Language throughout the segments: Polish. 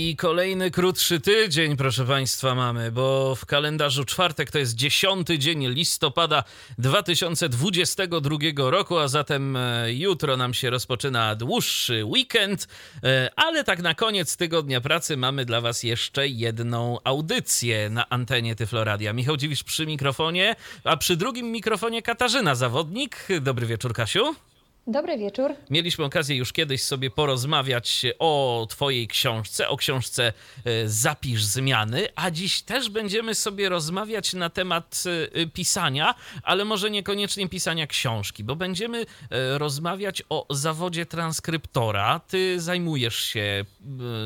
I kolejny krótszy tydzień, proszę Państwa, mamy, bo w kalendarzu czwartek to jest dziesiąty dzień listopada 2022 roku, a zatem e, jutro nam się rozpoczyna dłuższy weekend, e, ale tak na koniec tygodnia pracy mamy dla Was jeszcze jedną audycję na antenie Tyfloradia. Michał Dziwisz przy mikrofonie, a przy drugim mikrofonie Katarzyna Zawodnik. Dobry wieczór, Kasiu. Dobry wieczór. Mieliśmy okazję już kiedyś sobie porozmawiać o Twojej książce, o książce e, Zapisz Zmiany, a dziś też będziemy sobie rozmawiać na temat e, pisania, ale może niekoniecznie pisania książki, bo będziemy e, rozmawiać o zawodzie transkryptora. Ty zajmujesz się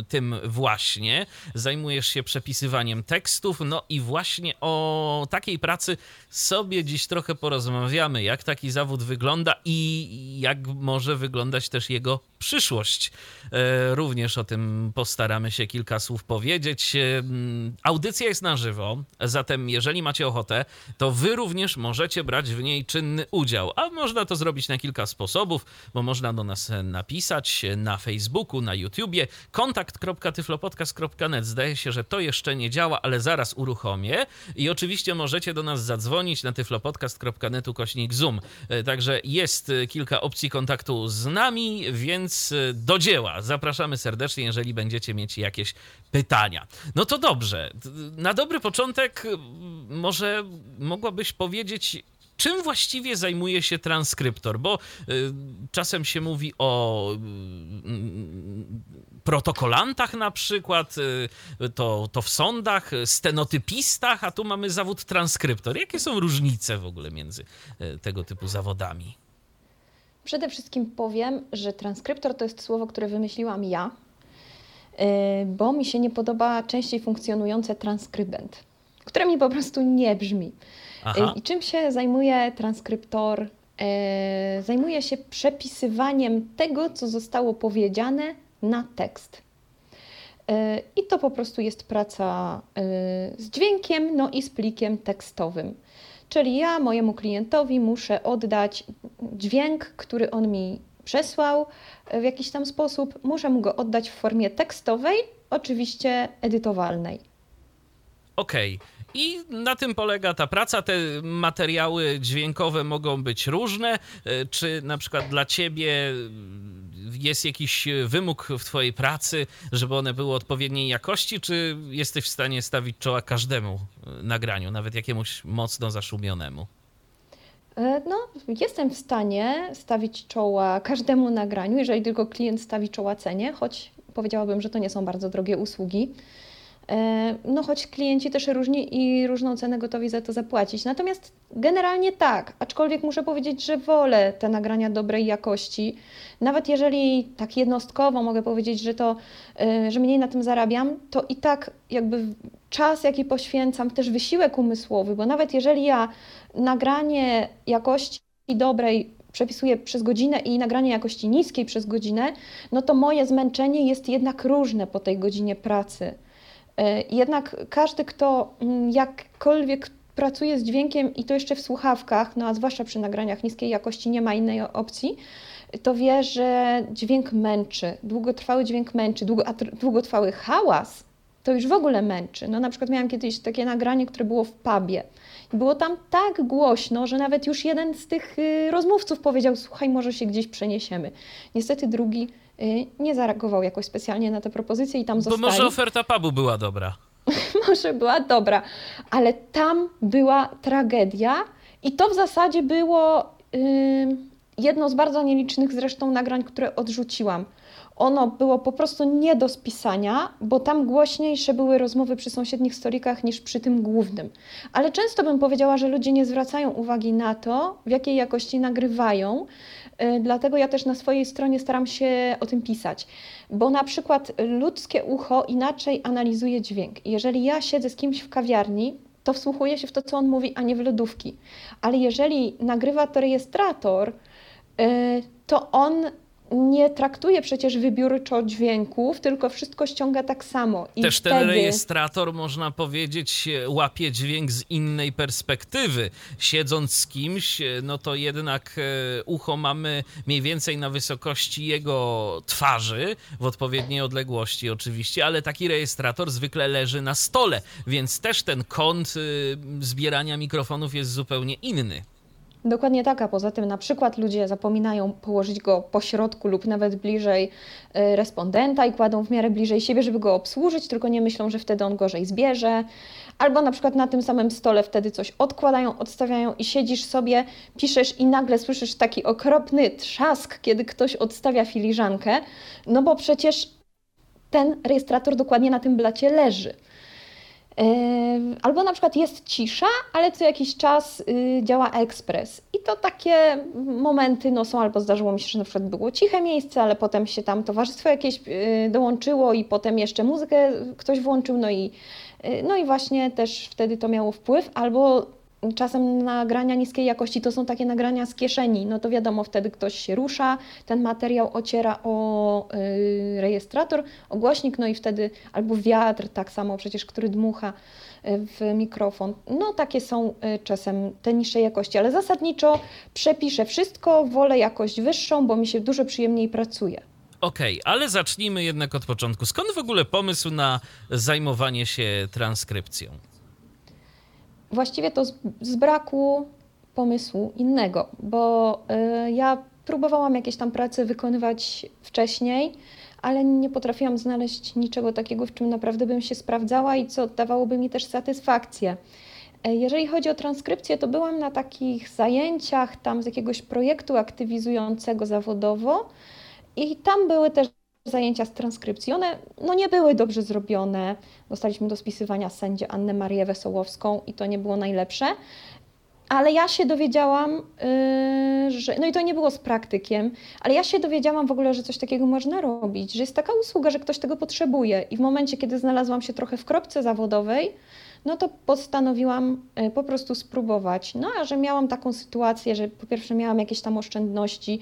tym właśnie, zajmujesz się przepisywaniem tekstów, no i właśnie o takiej pracy sobie dziś trochę porozmawiamy, jak taki zawód wygląda i jak jak może wyglądać też jego przyszłość. E, również o tym postaramy się kilka słów powiedzieć. E, audycja jest na żywo, zatem jeżeli macie ochotę, to wy również możecie brać w niej czynny udział. A można to zrobić na kilka sposobów, bo można do nas napisać na Facebooku, na YouTubie, kontakt.tyflopodcast.net. Zdaje się, że to jeszcze nie działa, ale zaraz uruchomię. I oczywiście możecie do nas zadzwonić na tyflopodcast.netu kośnik Zoom. E, także jest kilka opcji kontaktu z nami, więc y, do dzieła. Zapraszamy serdecznie, jeżeli będziecie mieć jakieś pytania. No to dobrze. Na dobry początek y, może mogłabyś powiedzieć, czym właściwie zajmuje się transkryptor? Bo y, czasem się mówi o y, protokolantach na przykład, y, to, to w sądach, stenotypistach, a tu mamy zawód transkryptor. Jakie są różnice w ogóle między y, tego typu zawodami? Przede wszystkim powiem, że transkryptor to jest słowo, które wymyśliłam ja, y, bo mi się nie podoba częściej funkcjonujące transkrybent, które mi po prostu nie brzmi. Aha. Y, I czym się zajmuje transkryptor? Y, zajmuje się przepisywaniem tego, co zostało powiedziane na tekst. I to po prostu jest praca z dźwiękiem, no i z plikiem tekstowym. Czyli ja mojemu klientowi muszę oddać dźwięk, który on mi przesłał w jakiś tam sposób, muszę mu go oddać w formie tekstowej, oczywiście edytowalnej. Okej. Okay. I na tym polega ta praca. Te materiały dźwiękowe mogą być różne. E, czy na przykład dla ciebie jest jakiś wymóg w Twojej pracy, żeby one były odpowiedniej jakości, czy jesteś w stanie stawić czoła każdemu e, nagraniu, nawet jakiemuś mocno zaszumionemu? E, no, jestem w stanie stawić czoła każdemu nagraniu, jeżeli tylko klient stawi czoła cenie, choć powiedziałabym, że to nie są bardzo drogie usługi. E, no choć klienci też różni i różną cenę gotowi za to zapłacić. Natomiast generalnie tak, aczkolwiek muszę powiedzieć, że wolę te nagrania dobrej jakości. Nawet jeżeli tak jednostkowo mogę powiedzieć, że to, e, że mniej na tym zarabiam, to i tak jakby czas, jaki poświęcam, też wysiłek umysłowy, bo nawet jeżeli ja nagranie jakości dobrej przepisuję przez godzinę i nagranie jakości niskiej przez godzinę, no to moje zmęczenie jest jednak różne po tej godzinie pracy. E, jednak każdy, kto mm, jakkolwiek pracuje z dźwiękiem i to jeszcze w słuchawkach, no a zwłaszcza przy nagraniach niskiej jakości nie ma innej opcji, to wie, że dźwięk męczy, długotrwały dźwięk męczy, długo, a długotrwały hałas to już w ogóle męczy. No na przykład miałam kiedyś takie nagranie, które było w pubie. Było tam tak głośno, że nawet już jeden z tych y, rozmówców powiedział: Słuchaj, może się gdzieś przeniesiemy. Niestety drugi nie zareagował jakoś specjalnie na te propozycje i tam Bo zostali. Bo może oferta pubu była dobra. może była dobra, ale tam była tragedia i to w zasadzie było yy, jedno z bardzo nielicznych zresztą nagrań, które odrzuciłam. Ono było po prostu nie do spisania, bo tam głośniejsze były rozmowy przy sąsiednich stolikach niż przy tym głównym. Ale często bym powiedziała, że ludzie nie zwracają uwagi na to, w jakiej jakości nagrywają, Y, dlatego ja też na swojej stronie staram się o tym pisać, bo na przykład ludzkie ucho inaczej analizuje dźwięk. Jeżeli ja siedzę z kimś w kawiarni, to wsłuchuję się w to, co on mówi, a nie w lodówki. Ale jeżeli nagrywa to rejestrator, y, to on nie traktuje przecież wybiórczo dźwięków, tylko wszystko ściąga tak samo. I Też wtedy... ten rejestrator, można powiedzieć, łapie dźwięk z innej perspektywy. Siedząc z kimś, no to jednak e, ucho mamy mniej więcej na wysokości jego twarzy, w odpowiedniej odległości oczywiście, ale taki rejestrator zwykle leży na stole, więc też ten kąt e, zbierania mikrofonów jest zupełnie inny. Dokładnie tak, a poza tym na przykład ludzie zapominają położyć go po środku lub nawet bliżej y, respondenta i kładą w miarę bliżej siebie, żeby go obsłużyć, tylko nie myślą, że wtedy on gorzej zbierze. Albo na przykład na tym samym stole wtedy coś odkładają, odstawiają i siedzisz sobie, piszesz i nagle słyszysz taki okropny trzask, kiedy ktoś odstawia filiżankę, no bo przecież ten rejestrator dokładnie na tym blacie leży. Albo na przykład jest cisza, ale co jakiś czas y, działa ekspres. I to takie momenty no, są, albo zdarzyło mi się, że na przykład było ciche miejsce, ale potem się tam towarzystwo jakieś y, dołączyło i potem jeszcze muzykę ktoś włączył, no i, y, no i właśnie też wtedy to miało wpływ. Albo Czasem nagrania niskiej jakości to są takie nagrania z kieszeni, no to wiadomo, wtedy ktoś się rusza, ten materiał ociera o y, rejestrator, o głośnik, no i wtedy albo wiatr, tak samo przecież, który dmucha y, w mikrofon. No takie są y, czasem te niższe jakości, ale zasadniczo przepiszę wszystko, wolę jakość wyższą, bo mi się dużo przyjemniej pracuje. Okej, okay, ale zacznijmy jednak od początku. Skąd w ogóle pomysł na zajmowanie się transkrypcją? Właściwie to z, z braku pomysłu innego, bo y, ja próbowałam jakieś tam prace wykonywać wcześniej, ale nie potrafiłam znaleźć niczego takiego, w czym naprawdę bym się sprawdzała i co dawałoby mi też satysfakcję. E, jeżeli chodzi o transkrypcję, to byłam na takich zajęciach tam z jakiegoś projektu aktywizującego zawodowo i tam były też zajęcia z transkrypcji. One no, nie były dobrze zrobione. Dostaliśmy do spisywania sędzię Annę Marię Wesołowską i to nie było najlepsze. Ale ja się dowiedziałam, yy, że. No i to nie było z praktykiem, ale ja się dowiedziałam w ogóle, że coś takiego można robić, że jest taka usługa, że ktoś tego potrzebuje. I w momencie, kiedy znalazłam się trochę w kropce zawodowej, no to postanowiłam yy, po prostu spróbować. No a że miałam taką sytuację, że po pierwsze miałam jakieś tam oszczędności,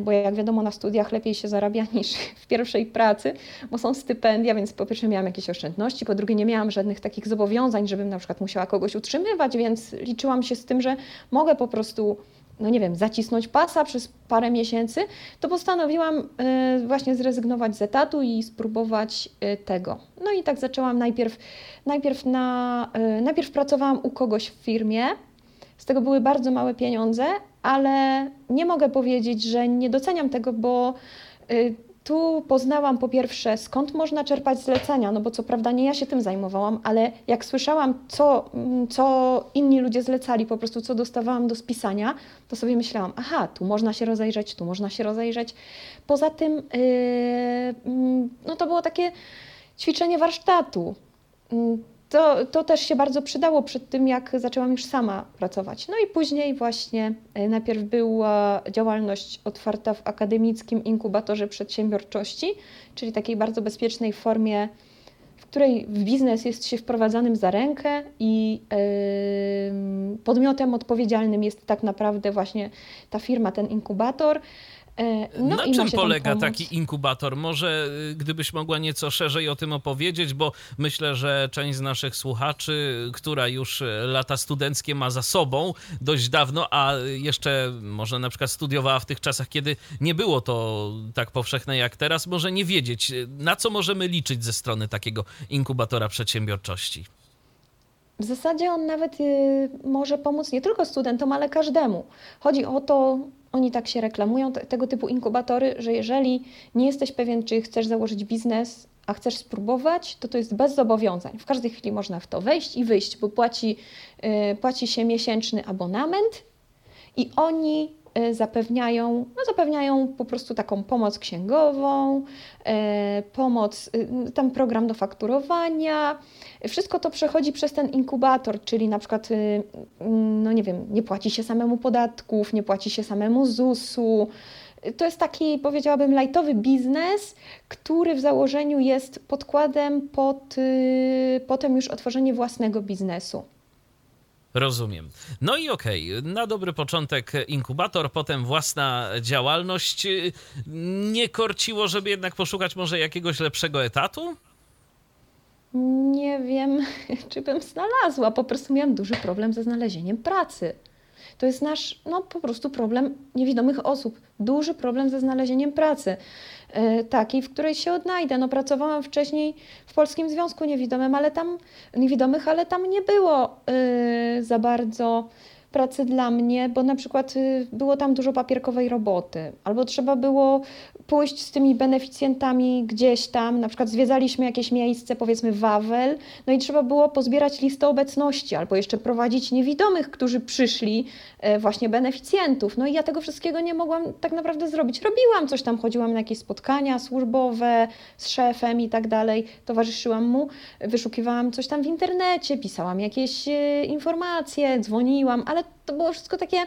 bo jak wiadomo na studiach lepiej się zarabia niż w pierwszej pracy, bo są stypendia, więc po pierwsze miałam jakieś oszczędności, po drugie nie miałam żadnych takich zobowiązań, żebym na przykład musiała kogoś utrzymywać, więc liczyłam się z tym, że mogę po prostu no nie wiem, zacisnąć pasa przez parę miesięcy, to postanowiłam e, właśnie zrezygnować z etatu i spróbować e, tego. No i tak zaczęłam najpierw, najpierw, na, najpierw pracowałam u kogoś w firmie, z tego były bardzo małe pieniądze, ale nie mogę powiedzieć, że nie doceniam tego, bo y, tu poznałam po pierwsze, skąd można czerpać zlecenia, no bo co prawda nie ja się tym zajmowałam, ale jak słyszałam, co, mm, co inni ludzie zlecali, po prostu co dostawałam do spisania, to sobie myślałam, aha, tu można się rozejrzeć, tu można się rozejrzeć. Poza tym, yy, no to było takie ćwiczenie warsztatu. Yy, to, to też się bardzo przydało przed tym, jak zaczęłam już sama pracować. No i później właśnie e, najpierw była działalność otwarta w akademickim inkubatorze przedsiębiorczości, czyli takiej bardzo bezpiecznej formie, w której w biznes jest się wprowadzanym za rękę i yy, podmiotem odpowiedzialnym jest tak naprawdę właśnie ta firma, ten inkubator. E, no Na czym polega taki inkubator? Może y, gdybyś mogła nieco szerzej o tym opowiedzieć, bo myślę, że część z naszych słuchaczy, która już y, lata studenckie ma za sobą dość dawno, a jeszcze może na przykład studiowała w tych czasach, kiedy nie było to tak powszechne jak teraz, może nie wiedzieć, y, na co możemy liczyć ze strony takiego inkubatora przedsiębiorczości. W zasadzie on nawet może pomóc nie tylko studentom, ale każdemu. Chodzi o to, oni tak się reklamują, te, tego typu inkubatory, że jeżeli nie jesteś pewien, czy chcesz założyć biznes, a chcesz spróbować, to to jest bez zobowiązań. W każdej chwili można w to wejść i wyjść, bo płaci, y, płaci się miesięczny abonament i oni zapewniają, no zapewniają po prostu taką pomoc księgową, y, pomoc, y, tam program do fakturowania, wszystko to przechodzi przez ten inkubator, czyli na przykład, y, mm, no nie wiem, nie płaci się samemu podatków, nie płaci się samemu ZUS-u. To jest taki, powiedziałabym, lajtowy biznes, który w założeniu jest podkładem pod y, potem już otworzenie własnego biznesu. Rozumiem. No i okej, okay. na dobry początek inkubator, potem własna działalność. Nie korciło, żeby jednak poszukać może jakiegoś lepszego etatu? Nie wiem, czy bym znalazła. Po prostu miałam duży problem ze znalezieniem pracy. To jest nasz, no po prostu problem niewidomych osób. Duży problem ze znalezieniem pracy. Yy, takiej, w której się odnajdę. No pracowałam wcześniej w Polskim Związku Niewidomym, ale tam, Niewidomych, ale tam nie było yy, za bardzo pracy dla mnie, bo na przykład y, było tam dużo papierkowej roboty, albo trzeba było pójść z tymi beneficjentami gdzieś tam, na przykład zwiedzaliśmy jakieś miejsce, powiedzmy Wawel, no i trzeba było pozbierać listę obecności, albo jeszcze prowadzić niewidomych, którzy przyszli, e, właśnie beneficjentów. No i ja tego wszystkiego nie mogłam tak naprawdę zrobić. Robiłam coś tam, chodziłam na jakieś spotkania służbowe z szefem i tak dalej, towarzyszyłam mu, wyszukiwałam coś tam w internecie, pisałam jakieś e, informacje, dzwoniłam, ale to było wszystko takie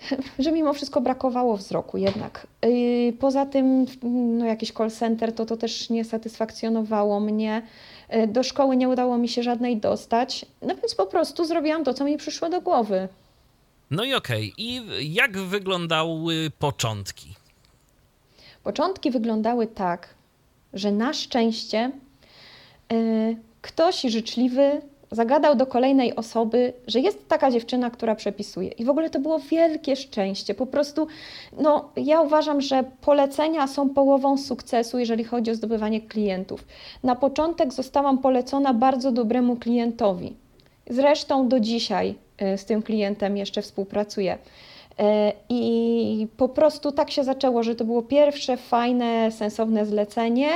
że mimo wszystko brakowało wzroku jednak. Poza tym no, jakiś call center to to też nie satysfakcjonowało mnie. Y, do szkoły nie udało mi się żadnej dostać, no więc po prostu zrobiłam to, co mi przyszło do głowy. No i okej. Okay. I jak wyglądały początki? Początki wyglądały tak, że na szczęście yy, ktoś życzliwy zagadał do kolejnej osoby, że jest taka dziewczyna, która przepisuje. I w ogóle to było wielkie szczęście. Po prostu, no, ja uważam, że polecenia są połową sukcesu, jeżeli chodzi o zdobywanie klientów. Na początek zostałam polecona bardzo dobremu klientowi. Zresztą do dzisiaj y, z tym klientem jeszcze współpracuję. Y, I po prostu tak się zaczęło, że to było pierwsze fajne, sensowne zlecenie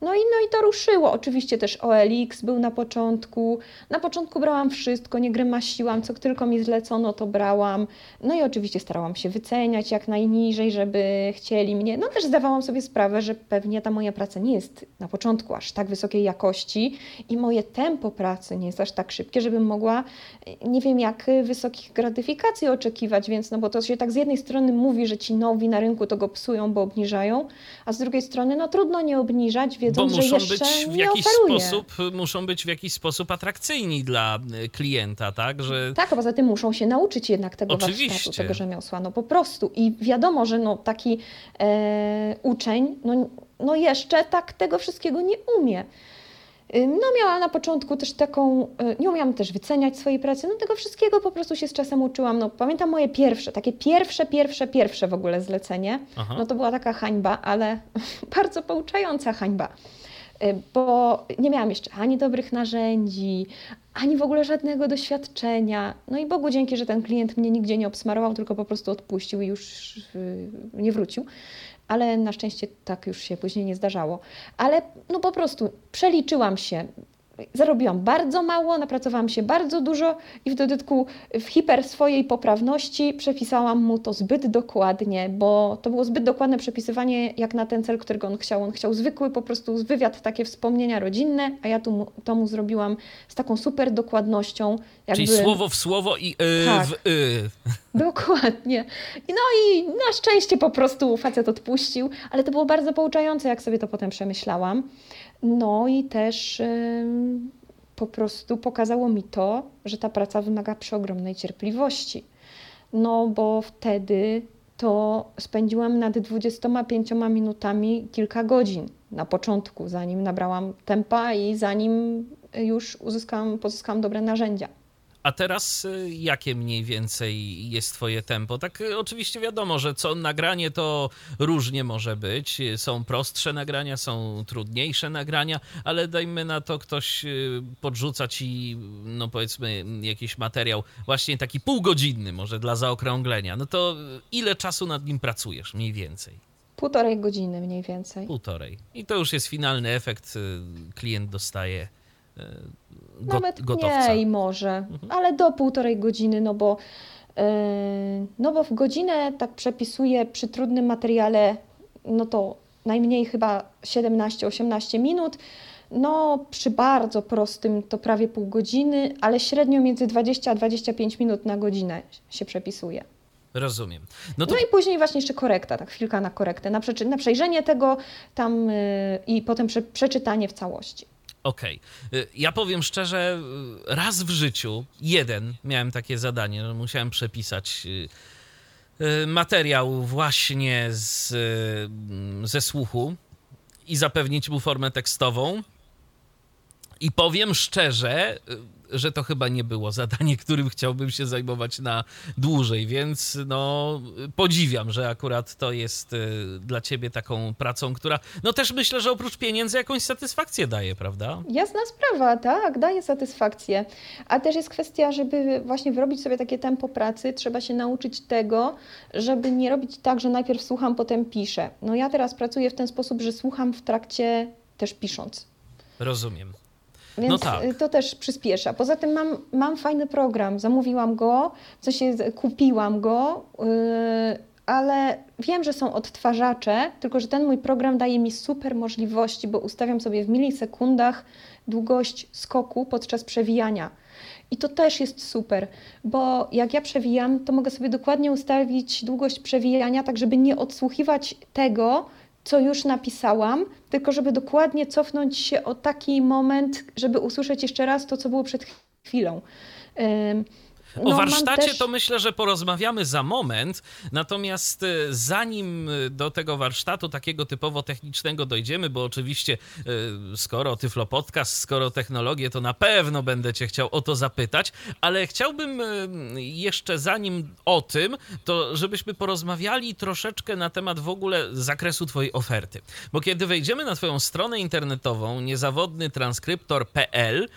no i, no i to ruszyło. Oczywiście też OLX był na początku. Na początku brałam wszystko, nie grymasiłam, co tylko mi zlecono, to brałam. No i oczywiście starałam się wyceniać jak najniżej, żeby chcieli mnie. No też zdawałam sobie sprawę, że pewnie ta moja praca nie jest na początku aż tak wysokiej jakości i moje tempo pracy nie jest aż tak szybkie, żebym mogła nie wiem jak wysokich gratyfikacji oczekiwać, więc no bo to się tak z jednej strony mówi, że ci nowi na rynku to go psują, bo obniżają, a z drugiej strony no trudno nie obniżać, Bo muszą że być w jakiś sposób muszą być w jakiś sposób atrakcyjni dla e, klienta, tak? Że... Tak, a poza tym muszą się nauczyć jednak tego Oczywiście. warsztatu, tego rzemiosła, no po prostu. I wiadomo, że no, taki e, uczeń no, no jeszcze tak tego wszystkiego nie umie. No miałam na początku też taką, y, nie umiałam też wyceniać swojej pracy, no tego wszystkiego po prostu się z czasem uczyłam. No pamiętam moje pierwsze, takie pierwsze, pierwsze, pierwsze w ogóle zlecenie, Aha. no to była taka hańba, ale bardzo pouczająca hańba, y, bo nie miałam jeszcze ani dobrych narzędzi, ani w ogóle żadnego doświadczenia. No i Bogu dzięki, że ten klient mnie nigdzie nie obsmarował, tylko po prostu odpuścił i już y, nie wrócił ale na szczęście tak już się później nie zdarzało. Ale no po prostu przeliczyłam się. Zarobiłam bardzo mało, napracowałam się bardzo dużo i w dodatku w hiper swojej poprawności przepisałam mu to zbyt dokładnie, bo to było zbyt dokładne przepisywanie jak na ten cel, którego on chciał. On chciał zwykły po prostu wywiad, takie wspomnienia rodzinne, a ja tu, to mu zrobiłam z taką super dokładnością. Jakby... Czyli słowo w słowo i y tak. w y. Dokładnie. No i na szczęście po prostu facet odpuścił, ale to było bardzo pouczające, jak sobie to potem przemyślałam. No i też po prostu pokazało mi to, że ta praca wymaga przeogromnej cierpliwości. No bo wtedy to spędziłam nad 25 minutami kilka godzin na początku, zanim nabrałam tempa i zanim już uzyskałam, pozyskałam dobre narzędzia. A teraz y, jakie mniej więcej jest twoje tempo? Tak y, oczywiście wiadomo, że co nagranie to różnie może być. Są prostsze nagrania, są trudniejsze nagrania, ale dajmy na to ktoś y, podrzuca ci, no powiedzmy, jakiś materiał właśnie taki półgodzinny może dla zaokrąglenia. No to ile czasu nad nim pracujesz mniej więcej? Półtorej godziny mniej więcej. Półtorej. I to już jest finalny efekt. Klient dostaje go, Nawet gotowca. mniej może, mhm. ale do półtorej godziny, no bo, yy, no bo w godzinę tak przepisuję przy trudnym materiale, no to najmniej chyba 17-18 minut. No, przy bardzo prostym to prawie pół godziny, ale średnio między 20 a 25 minut na godzinę się przepisuje. Rozumiem. No, to... no, i później właśnie jeszcze korekta, tak chwilka na korektę, na, na przejrzenie tego tam yy, i potem prze przeczytanie w całości. Okej. Okay. Ja powiem szczerze, raz w życiu, jeden miałem takie zadanie, że musiałem przepisać materiał właśnie z, ze słuchu i zapewnić mu formę tekstową. I powiem szczerze, że to chyba nie było zadanie, którym chciałbym się zajmować na dłużej, więc no podziwiam, że akurat to jest y, dla ciebie taką pracą, która no też myślę, że oprócz pieniędzy jakąś satysfakcję daje, prawda? Jasna sprawa, tak, daje satysfakcję. A też jest kwestia, żeby właśnie wyrobić sobie takie tempo pracy, trzeba się nauczyć tego, żeby nie robić tak, że najpierw słucham, potem piszę. No ja teraz pracuję w ten sposób, że słucham w trakcie też pisząc. Rozumiem. Więc no tak. to też przyspiesza. Poza tym mam, mam fajny program, zamówiłam go, w sensie kupiłam go, yy, ale wiem, że są odtwarzacze, tylko że ten mój program daje mi super możliwości, bo ustawiam sobie w milisekundach długość skoku podczas przewijania. I to też jest super, bo jak ja przewijam, to mogę sobie dokładnie ustawić długość przewijania, tak żeby nie odsłuchiwać tego, co już napisałam, tylko żeby dokładnie cofnąć się o taki moment, żeby usłyszeć jeszcze raz to, co było przed chwilą. No, o warsztacie też... to myślę, że porozmawiamy za moment. Natomiast e, zanim e, do tego warsztatu takiego typowo technicznego dojdziemy, bo oczywiście e, skoro Tyflo Podcast, skoro technologie, to na pewno będę cię chciał o to zapytać, ale chciałbym jeszcze zanim o tym, to żebyśmy porozmawiali troszeczkę na temat w ogóle zakresu twojej oferty. Bo kiedy wejdziemy na twoją stronę internetową niezawodnytranskryptor.pl,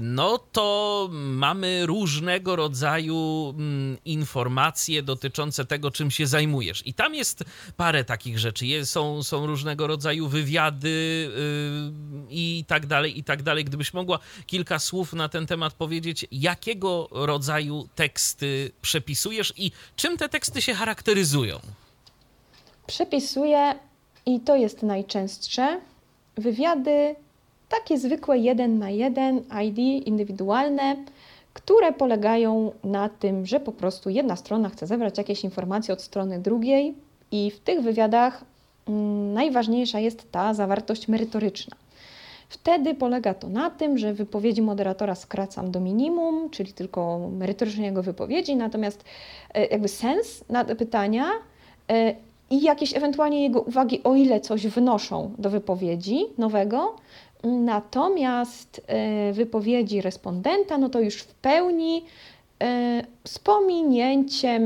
no to mamy różnego rodzaju rodzaju mm, informacje dotyczące tego, czym się zajmujesz. I tam jest parę takich rzeczy. Są, są różnego rodzaju wywiady yy, i tak dalej, i tak dalej. Gdybyś mogła kilka słów na ten temat powiedzieć, jakiego rodzaju teksty przepisujesz i czym te teksty się charakteryzują? Przepisuję, i to jest najczęstsze, wywiady takie zwykłe jeden na jeden, ID indywidualne, które polegają na tym, że po prostu jedna strona chce zebrać jakieś informacje od strony drugiej, i w tych wywiadach mm, najważniejsza jest ta zawartość merytoryczna. Wtedy polega to na tym, że wypowiedzi moderatora skracam do minimum, czyli tylko merytorycznie jego wypowiedzi, natomiast e, jakby sens pytania e, i jakieś ewentualnie jego uwagi, o ile coś wnoszą do wypowiedzi nowego, Natomiast e, wypowiedzi respondenta, no to już w pełni e, z pominięciem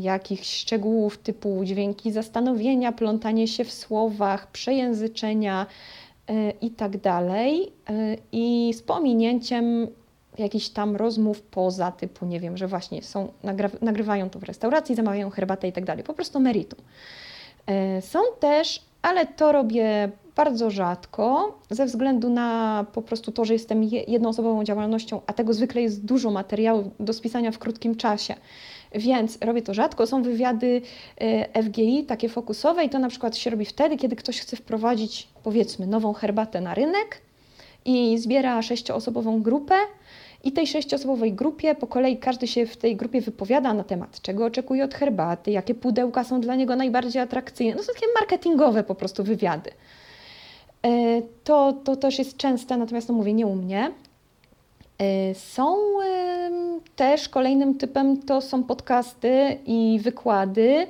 jakichś szczegółów typu dźwięki zastanowienia, plątanie się w słowach, przejęzyczenia e, i tak z pominięciem jakichś tam rozmów poza typu, nie wiem, że właśnie są, nagrywają to w restauracji, zamawiają herbatę i tak. Po prostu meritum. Są też, ale to robię bardzo rzadko, ze względu na po prostu to, że jestem jednoosobową działalnością, a tego zwykle jest dużo materiału do spisania w krótkim czasie. Więc robię to rzadko. Są wywiady e, FGI, takie fokusowe, i to na przykład się robi wtedy, kiedy ktoś chce wprowadzić, powiedzmy, nową herbatę na rynek i zbiera sześcioosobową grupę. I tej sześcioosobowej grupie po kolei każdy się w tej grupie wypowiada na temat, czego oczekuje od herbaty, jakie pudełka są dla niego najbardziej atrakcyjne. No są takie marketingowe po prostu wywiady. E, to, to też jest częste, natomiast no mówię, nie u mnie. E, są też kolejnym typem to są podcasty i wykłady.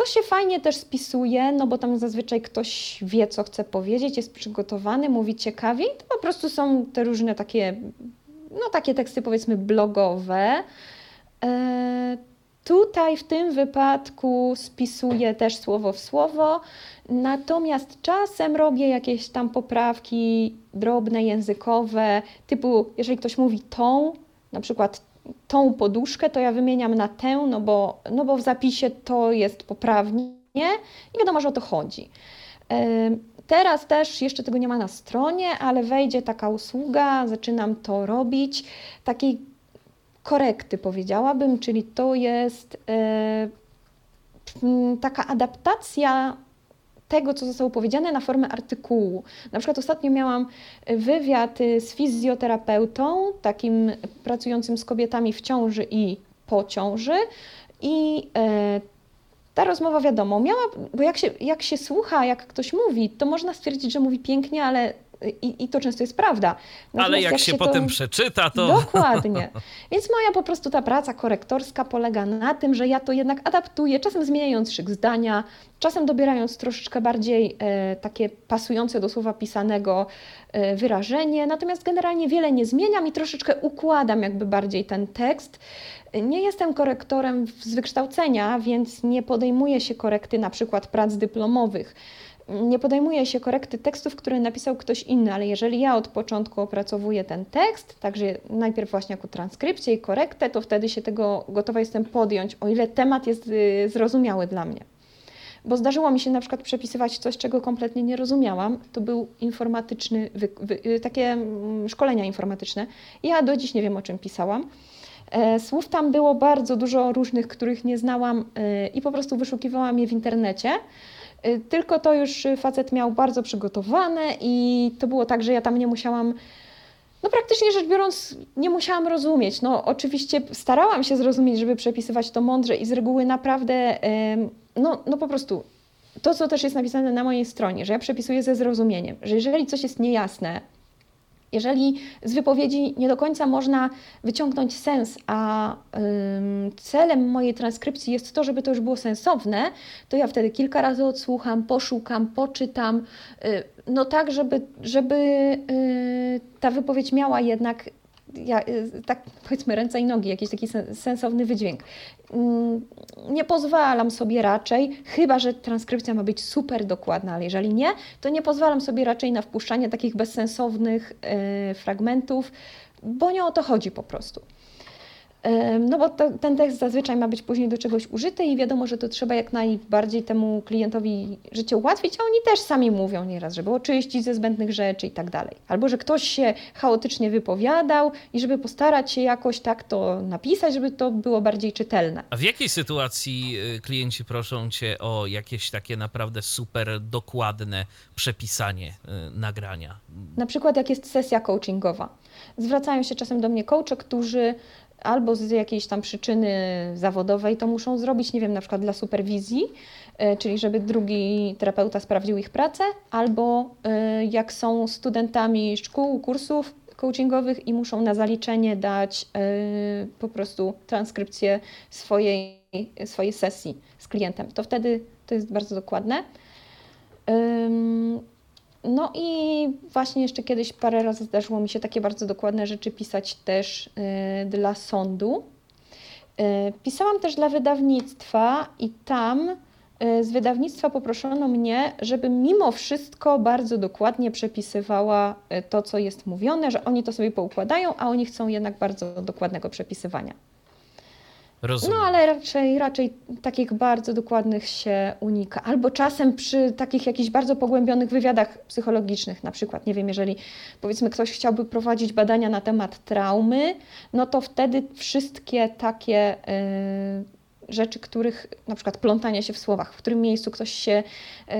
E, to się fajnie też spisuje, no bo tam zazwyczaj ktoś wie, co chce powiedzieć, jest przygotowany, mówi ciekawie i to po prostu są te różne takie, no takie teksty powiedzmy blogowe. Tutaj w tym wypadku spisuję też słowo w słowo, natomiast czasem robię jakieś tam poprawki drobne, językowe, typu jeżeli ktoś mówi tą, na przykład tą poduszkę, to ja wymieniam na tę, no bo, no bo w zapisie to jest poprawnie i wiadomo, że o to chodzi. Teraz też jeszcze tego nie ma na stronie, ale wejdzie taka usługa, zaczynam to robić, takiej korekty, powiedziałabym, czyli to jest e, taka adaptacja tego, co zostało powiedziane na formę artykułu. Na przykład ostatnio miałam wywiad z fizjoterapeutą, takim pracującym z kobietami w ciąży i po ciąży i e, ta rozmowa, wiadomo, miała, bo jak się, jak się słucha, jak ktoś mówi, to można stwierdzić, że mówi pięknie, ale i, i to często jest prawda. Natomiast Ale jak, jak się, się, potem to... przeczyta, to... Dokładnie. Więc moja po prostu ta praca korektorska polega na tym, że ja to jednak adaptuję, czasem zmieniając szyk zdania, czasem dobierając troszeczkę bardziej e, takie pasujące do słowa pisanego e, wyrażenie, natomiast generalnie wiele nie zmieniam i troszeczkę układam jakby bardziej ten tekst. Nie jestem korektorem z wykształcenia, więc nie podejmuję się korekty na przykład prac dyplomowych. Nie podejmuję się korekty tekstów, które napisał ktoś inny, ale jeżeli ja od początku opracowuję ten tekst, także najpierw właśnie jako transkrypcję i korektę, to wtedy się tego gotowa jestem podjąć, o ile temat jest y, zrozumiały dla mnie. Bo zdarzyło mi się na przykład przepisywać coś, czego kompletnie nie rozumiałam. To był informatyczny, wy, wy, y, takie mm, szkolenia informatyczne. Ja do dziś nie wiem, o czym pisałam. E, słów tam było bardzo dużo różnych, których nie znałam e, i po prostu wyszukiwałam je w internecie. E, tylko to już facet miał bardzo przygotowane i to było tak, że ja tam nie musiałam, no praktycznie rzecz biorąc, nie musiałam rozumieć. No oczywiście starałam się zrozumieć, żeby przepisywać to mądrze i z reguły naprawdę, no, no po prostu to, co też jest napisane na mojej stronie, że ja przepisuję ze zrozumieniem, że jeżeli coś jest niejasne, jeżeli z wypowiedzi nie do końca można wyciągnąć sens, a ym, celem mojej transkrypcji jest to, żeby to już było sensowne, to ja wtedy kilka razy odsłucham, poszukam, poczytam, y, no tak, żeby, żeby y, ta wypowiedź miała jednak ja, y, tak powiedzmy ręce i nogi, jakiś taki sensowny wydźwięk. Mm, nie pozwalam sobie raczej, chyba że transkrypcja ma być super dokładna, ale jeżeli nie, to nie pozwalam sobie raczej na wpuszczanie takich bezsensownych yy, fragmentów, bo nie o to chodzi po prostu. No bo to, ten tekst zazwyczaj ma być później do czegoś użyty i wiadomo, że to trzeba jak najbardziej temu klientowi życie ułatwić, a oni też sami mówią nieraz, żeby oczyścić ze zbędnych rzeczy i tak dalej. Albo, że ktoś się chaotycznie wypowiadał i żeby postarać się jakoś tak to napisać, żeby to było bardziej czytelne. A w jakiej sytuacji y, klienci proszą Cię o jakieś takie naprawdę super dokładne przepisanie y, nagrania? Na przykład jak jest sesja coachingowa. Zwracają się czasem do mnie coache, którzy albo z jakiejś tam przyczyny zawodowej to muszą zrobić, nie wiem, na przykład dla superwizji, e, czyli żeby drugi terapeuta sprawdził ich pracę, albo e, jak są studentami szkół, kursów coachingowych i muszą na zaliczenie dać e, po prostu transkrypcję swojej, swojej sesji z klientem. To wtedy to jest bardzo dokładne. No i właśnie jeszcze kiedyś parę razy zdarzyło mi się takie bardzo dokładne rzeczy pisać też y, dla sądu. Y, pisałam też dla wydawnictwa i tam y, z wydawnictwa poproszono mnie, żebym mimo wszystko bardzo dokładnie przepisywała to, co jest mówione, że oni to sobie poukładają, a oni chcą jednak bardzo dokładnego przepisywania. Rozumiem. No ale raczej, raczej takich bardzo dokładnych się unika. Albo czasem przy takich jakichś bardzo pogłębionych wywiadach psychologicznych, na przykład, nie wiem, jeżeli powiedzmy ktoś chciałby prowadzić badania na temat traumy, no to wtedy wszystkie takie y, rzeczy, których na przykład plątanie się w słowach, w którym miejscu ktoś się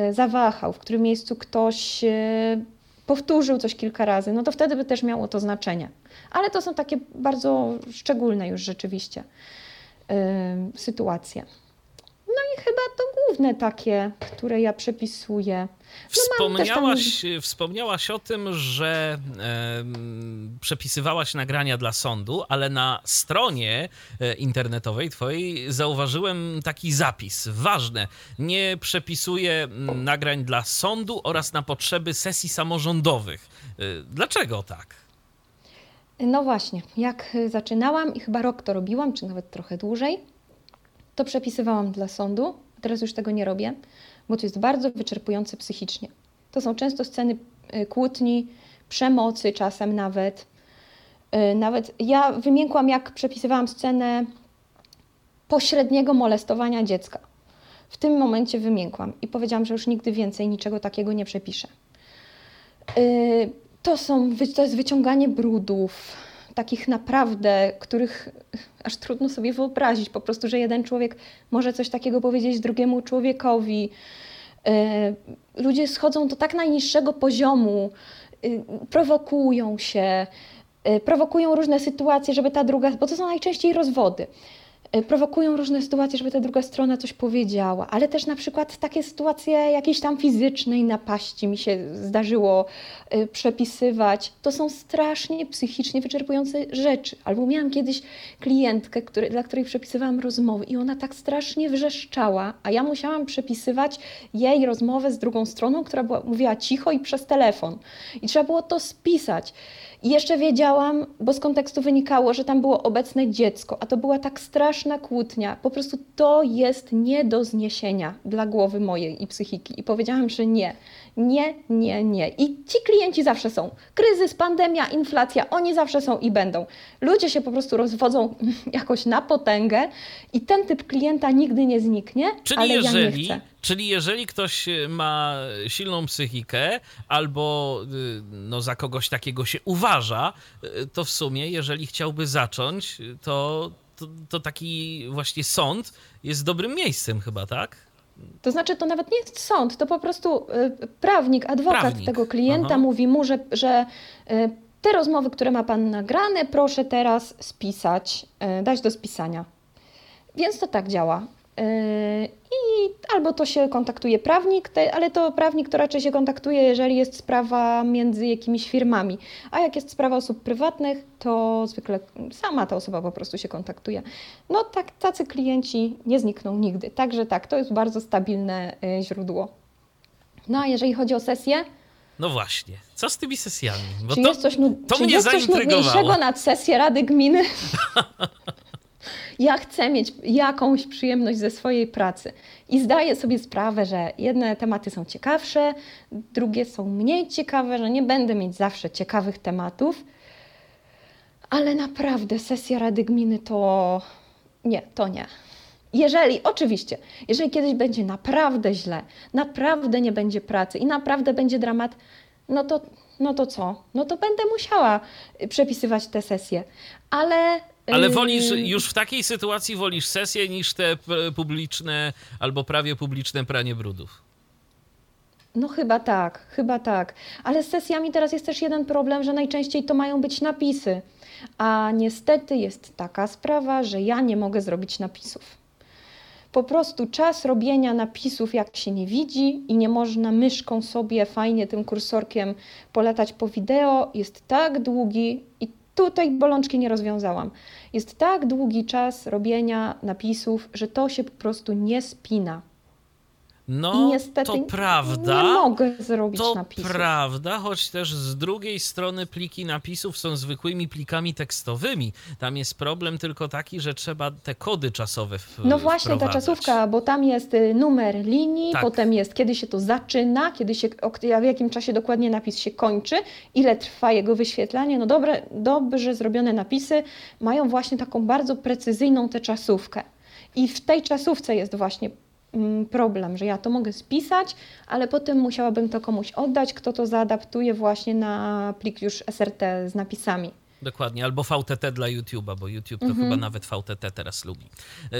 y, zawahał, w którym miejscu ktoś y, powtórzył coś kilka razy, no to wtedy by też miało to znaczenie. Ale to są takie bardzo szczególne już rzeczywiście sytuacje. No i chyba to główne takie, które ja przepisuję. No wspomniałaś, tam... wspomniałaś o tym, że e, przepisywałaś nagrania dla sądu, ale na stronie e, internetowej twojej zauważyłem taki zapis. Ważne, nie przepisuję nagrań dla sądu oraz na potrzeby sesji samorządowych. E, dlaczego tak? No właśnie, jak zaczynałam i chyba rok to robiłam, czy nawet trochę dłużej, to przepisywałam dla sądu. Teraz już tego nie robię, bo to jest bardzo wyczerpujące psychicznie. To są często sceny y, kłótni, przemocy czasem nawet. Y, nawet ja wymiękłam, jak przepisywałam scenę pośredniego molestowania dziecka. W tym momencie wymiękłam i powiedziałam, że już nigdy więcej niczego takiego nie przepiszę. Y, to, są, to jest wyciąganie brudów, takich naprawdę, których aż trudno sobie wyobrazić. Po prostu, że jeden człowiek może coś takiego powiedzieć drugiemu człowiekowi. E, ludzie schodzą do tak najniższego poziomu, y, prowokują się, y, prowokują różne sytuacje, żeby ta druga, bo to są najczęściej rozwody. Y, prowokują różne sytuacje, żeby ta druga strona coś powiedziała, ale też na przykład takie sytuacje jakiejś tam fizycznej napaści mi się zdarzyło y, przepisywać. To są strasznie psychicznie wyczerpujące rzeczy. Albo miałam kiedyś klientkę, który, dla której przepisywałam rozmowy i ona tak strasznie wrzeszczała, a ja musiałam przepisywać jej rozmowę z drugą stroną, która była, mówiła cicho i przez telefon. I trzeba było to spisać. I jeszcze wiedziałam, bo z kontekstu wynikało, że tam było obecne dziecko, a to była tak straszna kłótnia. Po prostu to jest nie do zniesienia dla głowy mojej i psychiki. I powiedziałam, że nie, nie, nie, nie. I ci klienci zawsze są. Kryzys, pandemia, inflacja, oni zawsze są i będą. Ludzie się po prostu rozwodzą jakoś na potęgę i ten typ klienta nigdy nie zniknie, Czyli ale jeżeli, ja nie chcę. Czyli jeżeli ktoś ma silną psychikę albo y, no, za kogoś takiego się uważa, y, to w sumie, jeżeli chciałby zacząć, to, to, to taki właśnie sąd jest dobrym miejscem chyba, tak? To znaczy, to nawet nie jest sąd, to po prostu y, prawnik, adwokat Prawnik. tego klienta Aha. mówi mu, że, że y, te rozmowy, które ma pan nagrane, proszę teraz spisać, y, dać do spisania. Więc to tak działa. Y, I albo to się kontaktuje prawnik, ale to prawnik to raczej się kontaktuje, jeżeli jest sprawa między jakimiś firmami. A jak jest sprawa osób prywatnych, to zwykle sama ta osoba po prostu się kontaktuje. No tak, tacy klienci nie znikną nigdy. Także tak, to jest bardzo stabilne y, źródło. No a jeżeli chodzi o sesję, No właśnie. Co z tymi sesjami? Bo czy to, jest coś, to czy mnie jest coś nudniejszego nad sesję Rady Gminy? ja chcę mieć jakąś przyjemność ze swojej pracy i zdaję sobie sprawę, że jedne tematy są ciekawsze, drugie są mniej ciekawe, że nie będę mieć zawsze ciekawych tematów, ale naprawdę sesja Rady Gminy to nie, to nie. Jeżeli, oczywiście, jeżeli kiedyś będzie naprawdę źle, naprawdę nie będzie pracy i naprawdę będzie dramat, no to, no to co? No to będę musiała przepisywać te sesje. Ale. Ale wolisz, już w takiej sytuacji wolisz sesję niż te publiczne albo prawie publiczne pranie brudów. No chyba tak, chyba tak. Ale z sesjami teraz jest też jeden problem, że najczęściej to mają być napisy. A niestety jest taka sprawa, że ja nie mogę zrobić napisów. Po prostu czas robienia napisów, jak się nie widzi i nie można myszką sobie fajnie tym kursorkiem polatać po wideo, jest tak długi i tutaj bolączki nie rozwiązałam. Jest tak długi czas robienia napisów, że to się po prostu nie spina. I No, niestety to prawda. nie mogę zrobić To napisów. prawda, choć też z drugiej strony pliki napisów są zwykłymi plikami tekstowymi. Tam jest problem tylko taki, że trzeba te kody czasowe w, No właśnie, ta czasówka, bo tam jest y, numer linii, Tak. potem jest kiedy się to zaczyna, kiedy się, w jakim czasie dokładnie napis się kończy, ile trwa jego wyświetlanie. No dobre, dobrze zrobione napisy mają właśnie taką bardzo precyzyjną tę czasówkę. I w tej czasówce jest właśnie problem, że ja to mogę spisać, ale potem musiałabym to komuś oddać, kto to zaadaptuje właśnie na plik już SRT z napisami. Dokładnie, albo VTT dla YouTube'a, bo YouTube to Mhm. chyba nawet VTT teraz lubi, yy,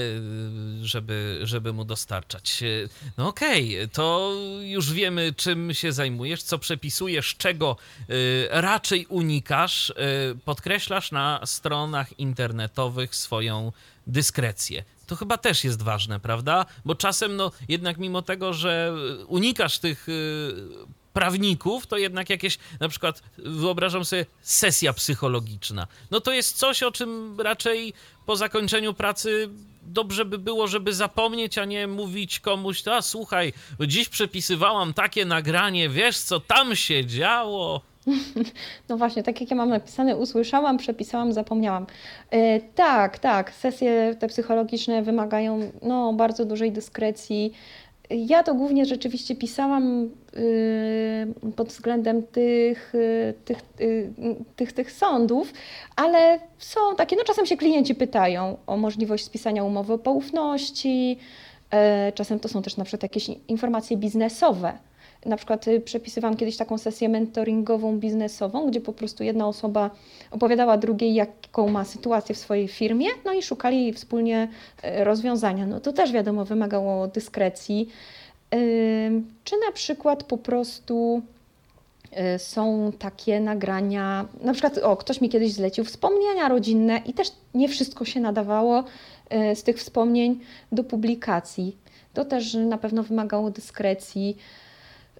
żeby, żeby mu dostarczać. Yy, No okej, to już wiemy, czym się zajmujesz, co przepisujesz, czego yy, raczej unikasz. Podkreślasz na stronach internetowych swoją dyskrecję. To chyba też jest ważne, prawda? Bo czasem, no jednak mimo tego, że unikasz tych yy, prawników, to jednak jakieś, na przykład wyobrażam sobie sesja psychologiczna. No to jest coś, o czym raczej po zakończeniu pracy dobrze by było, żeby zapomnieć, a nie mówić komuś, a słuchaj, dziś przepisywałam takie nagranie, wiesz co tam się działo. No właśnie, tak jak ja mam napisane, usłyszałam, przepisałam, zapomniałam. E, tak, tak, sesje te psychologiczne wymagają no, bardzo dużej dyskrecji. Ja to głównie rzeczywiście pisałam y, pod względem tych, y, tych, y, tych, tych sądów, ale są takie, no czasem się klienci pytają o możliwość spisania umowy o poufności, e, czasem to są też na przykład jakieś informacje biznesowe. Na przykład y, przepisywałam kiedyś taką sesję mentoringową biznesową, gdzie po prostu jedna osoba opowiadała drugiej, jaką ma sytuację w swojej firmie, no i szukali wspólnie y, rozwiązania. No to też wiadomo, wymagało dyskrecji. Czy na przykład po prostu Y, są takie nagrania, na przykład, o, ktoś mi kiedyś zlecił wspomnienia rodzinne i też nie wszystko się nadawało z tych wspomnień do publikacji. To też na pewno wymagało dyskrecji.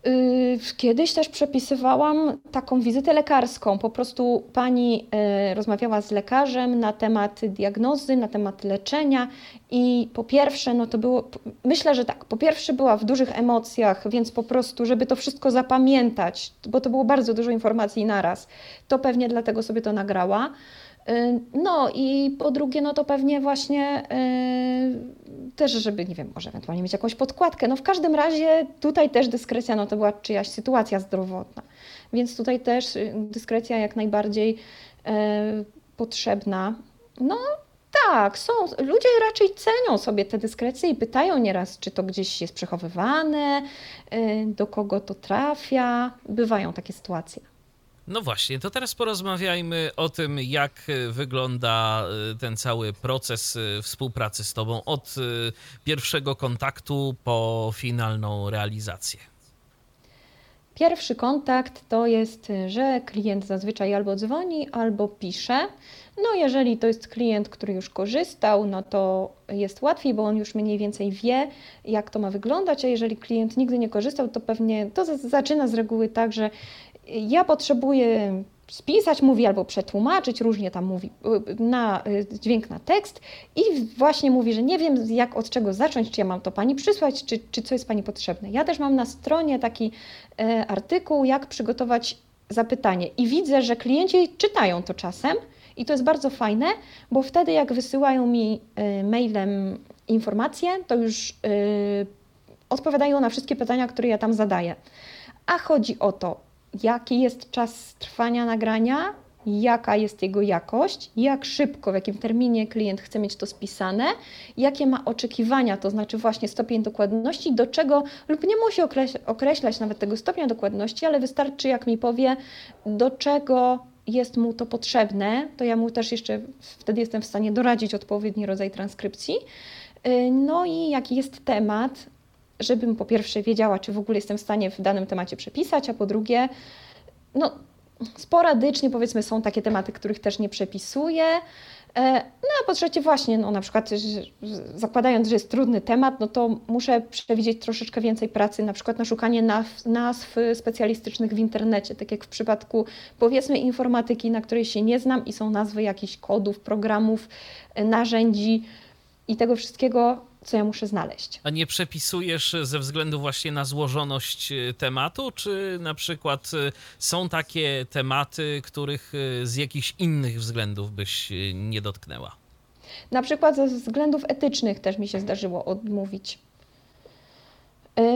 Y, kiedyś też przepisywałam taką wizytę lekarską. Po prostu pani y, rozmawiała z lekarzem na temat diagnozy, na temat leczenia i po pierwsze, no to było, myślę, że tak, po pierwsze była w dużych emocjach, więc po prostu, żeby to wszystko zapamiętać, bo to było bardzo dużo informacji naraz, to pewnie dlatego sobie to nagrała. Y, no i po drugie, no to pewnie właśnie yy, też, żeby, nie wiem, może ewentualnie mieć jakąś podkładkę. No w każdym razie tutaj też dyskrecja, no to była czyjaś sytuacja zdrowotna. Więc tutaj też y, dyskrecja jak najbardziej yy, potrzebna. No tak, są. Ludzie raczej cenią sobie te dyskrecje i pytają nieraz, czy to gdzieś jest przechowywane, yy, do kogo to trafia. Bywają takie sytuacje. No właśnie, to teraz porozmawiajmy o tym, jak e, wygląda e, ten cały proces e, współpracy z Tobą od pierwszego kontaktu po finalną realizację. Pierwszy kontakt to jest, że klient zazwyczaj albo dzwoni, albo pisze. No, jeżeli to jest klient, który już korzystał, no to jest łatwiej, bo on już mniej więcej wie, jak to ma wyglądać, a jeżeli klient nigdy nie korzystał, to pewnie to zaczyna z reguły tak, że ja potrzebuję spisać, mówi albo przetłumaczyć, różnie tam mówi, na dźwięk na tekst i właśnie mówi, że nie wiem jak od czego zacząć, czy ja mam to Pani przysłać, czy, czy co jest Pani potrzebne. Ja też mam na stronie taki e, artykuł, jak przygotować zapytanie i widzę, że klienci czytają to czasem i to jest bardzo fajne, bo wtedy jak wysyłają mi e, mailem informacje, to już e, odpowiadają na wszystkie pytania, które ja tam zadaję. A chodzi o to, jaki jest czas trwania nagrania, jaka jest jego jakość, jak szybko, w jakim terminie klient chce mieć to spisane, jakie ma oczekiwania, to znaczy właśnie stopień dokładności, do czego, lub nie musi określać nawet tego stopnia dokładności, ale wystarczy, jak mi powie, do czego jest mu to potrzebne, to ja mu też jeszcze wtedy jestem w stanie doradzić odpowiedni rodzaj transkrypcji. Y, no i jaki jest temat, żebym po pierwsze wiedziała, czy w ogóle jestem w stanie w danym temacie przepisać, a po drugie, no sporadycznie powiedzmy są takie tematy, których też nie przepisuję. E, no a po trzecie właśnie, no na przykład zakładając, że jest trudny temat, no to muszę przewidzieć troszeczkę więcej pracy, na przykład na szukanie nazw, specjalistycznych w internecie, tak jak w przypadku powiedzmy informatyki, na której się nie znam i są nazwy jakichś kodów, programów, e, narzędzi i tego wszystkiego co ja muszę znaleźć. A nie przepisujesz ze względu właśnie na złożoność y, tematu, czy na przykład y, są takie tematy, których y, z jakichś innych względów byś nie dotknęła? Na przykład ze względów etycznych też mi się zdarzyło odmówić.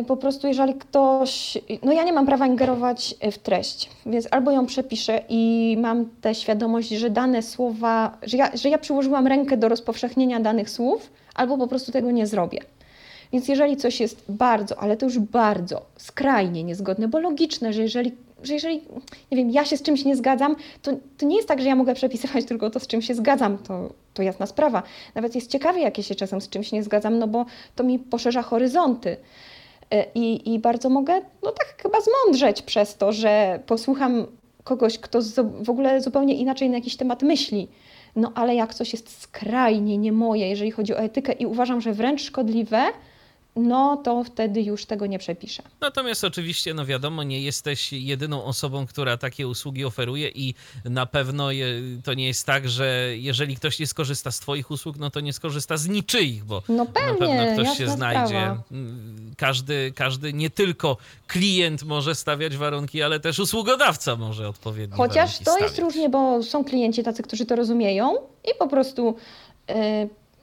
Po prostu, jeżeli ktoś. No, ja nie mam prawa ingerować w treść, więc albo ją przepiszę i mam tę świadomość, że dane słowa, że ja, że ja przyłożyłam rękę do rozpowszechnienia danych słów, albo po prostu tego nie zrobię. Więc jeżeli coś jest bardzo, ale to już bardzo skrajnie niezgodne, bo logiczne, że jeżeli, że jeżeli nie wiem, ja się z czymś nie zgadzam, to, to nie jest tak, że ja mogę przepisywać tylko to, z czym się zgadzam, to, to jasna sprawa. Nawet jest ciekawie, jak ja się czasem z czymś nie zgadzam, no bo to mi poszerza horyzonty. E, I, I bardzo mogę, no tak chyba zmądrzeć przez to, że posłucham kogoś, kto w ogóle zupełnie inaczej na jakiś temat myśli. No ale jak coś jest skrajnie nie moje, jeżeli chodzi o etykę i uważam, że wręcz szkodliwe, no to wtedy już tego nie przepiszę. Natomiast oczywiście, no wiadomo, nie jesteś jedyną osobą, która takie usługi oferuje i na pewno to nie jest tak, że jeżeli ktoś nie skorzysta z Twoich usług, no to nie skorzysta z niczyich, bo no pewnie, na pewno ktoś się znajdzie. Sprawa. Każdy, każdy, nie tylko klient może stawiać warunki, ale też usługodawca może odpowiednio Chociaż to stawiać. jest różnie, bo są klienci tacy, którzy to rozumieją i po prostu... Yy,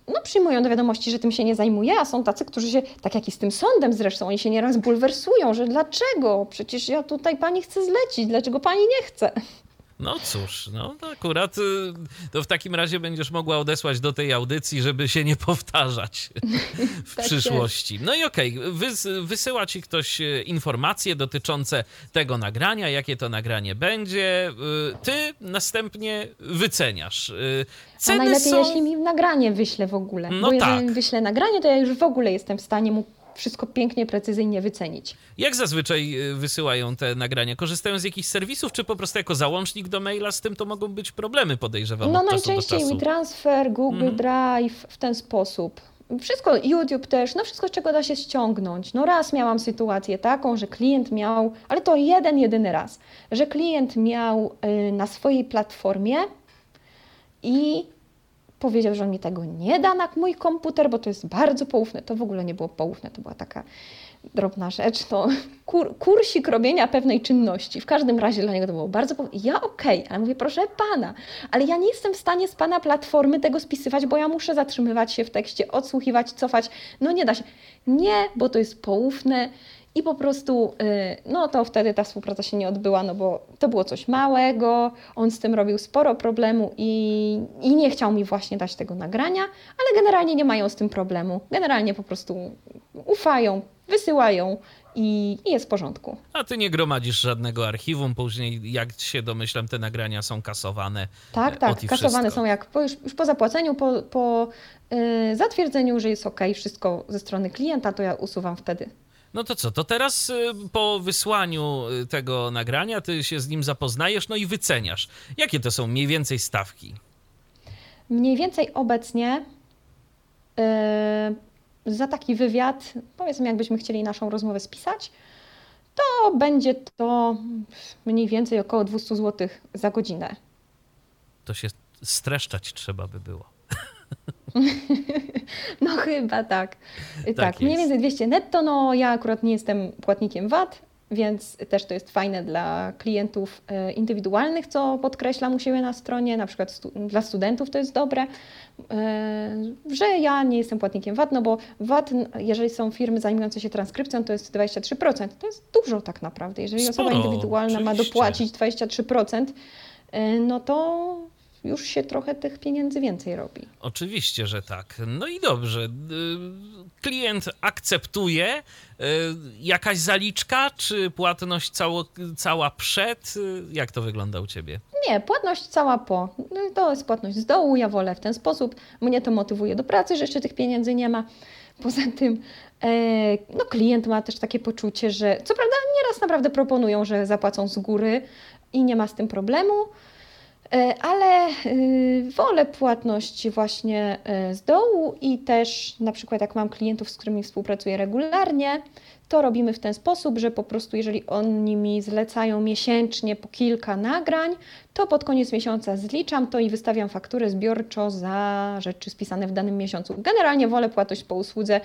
no, przyjmują do wiadomości, że tym się nie zajmuje, a są tacy, którzy się, tak jak i z tym sądem zresztą, oni się nieraz bulwersują, że dlaczego? Przecież ja tutaj pani chcę zlecić, dlaczego pani nie chce? No cóż, no to akurat y, to w takim razie będziesz mogła odesłać do tej audycji, żeby się nie powtarzać w tak przyszłości. No i okej, okay, wys wysyła ci ktoś y, informacje dotyczące tego nagrania, jakie to nagranie będzie. Y, ty następnie wyceniasz. Ceny A najlepiej, są... jeśli mi nagranie wyśle w ogóle. No Bo tak. jeżeli wyślę nagranie, to ja już w ogóle jestem w stanie mu wszystko pięknie, precyzyjnie wycenić. Jak zazwyczaj y, wysyłają te nagrania? Korzystają z jakichś serwisów, czy po prostu jako załącznik do maila? Z tym to mogą być problemy, podejrzewam. No najczęściej WeTransfer, Google mhm. Drive w ten sposób. Wszystko, YouTube też, no wszystko, czego da się ściągnąć. No raz miałam sytuację taką, że klient miał, ale to jeden, jedyny raz, że klient miał y, na swojej platformie i powiedział, że on mi tego nie da na mój komputer, bo to jest bardzo poufne. To w ogóle nie było poufne, to była taka drobna rzecz, to kur, kursik robienia pewnej czynności. W każdym razie dla niego to było bardzo. Ja okej, okay, ale mówię, proszę Pana, ale ja nie jestem w stanie z Pana platformy tego spisywać, bo ja muszę zatrzymywać się w tekście, odsłuchiwać, cofać. No nie da się. Nie, bo to jest poufne i po prostu, y, no to wtedy ta współpraca się nie odbyła, no bo to było coś małego, on z tym robił sporo problemu i, i nie chciał mi właśnie dać tego nagrania, ale generalnie nie mają z tym problemu. Generalnie po prostu ufają, wysyłają i, i, jest w porządku. A ty nie gromadzisz żadnego archiwum, później jak się domyślam, te nagrania są kasowane. Tak, tak, kasowane są jak po, już, już, po zapłaceniu, po, po yy, zatwierdzeniu, że jest ok, wszystko ze strony klienta, to ja usuwam wtedy. No to co, to teraz y, po wysłaniu y, tego nagrania ty się z nim zapoznajesz, no i wyceniasz. Jakie to są mniej więcej stawki? Mniej więcej obecnie yy, za taki wywiad, powiedzmy jakbyśmy chcieli naszą rozmowę spisać, to będzie to mniej więcej około 200 zł za godzinę. To się streszczać trzeba by było. No chyba tak. Tak, tak mniej więcej 200 netto. No ja akurat nie jestem płatnikiem VAT, więc też to jest fajne dla klientów e, indywidualnych, co podkreślam u siebie na stronie, na przykład stu dla studentów to jest dobre, e, że ja nie jestem płatnikiem VAT, no bo VAT, jeżeli są firmy zajmujące się transkrypcją, to jest 23%. To jest dużo tak naprawdę. Jeżeli Sporo, osoba indywidualna oczywiście. ma dopłacić 23%, e, no to już się trochę tych pieniędzy więcej robi. Oczywiście, że tak. No i dobrze. Y, klient akceptuje. Y, jakaś zaliczka, czy płatność cało, cała przed? Y, jak to wygląda u ciebie? Nie, płatność cała po. No to jest płatność z dołu, ja wolę w ten sposób. Mnie to motywuje do pracy, że jeszcze tych pieniędzy nie ma. Poza tym, e, no klient ma też takie poczucie, że co prawda nieraz naprawdę proponują, że zapłacą z góry i nie ma z tym problemu, ale y, wolę płatność właśnie e, z dołu i też na przykład jak mam klientów, z którymi współpracuję regularnie, to robimy w ten sposób, że po prostu jeżeli oni mi zlecają miesięcznie po kilka nagrań, to pod koniec miesiąca zliczam to i wystawiam fakturę zbiorczo za rzeczy spisane w danym miesiącu. Generalnie wolę płatność po usłudze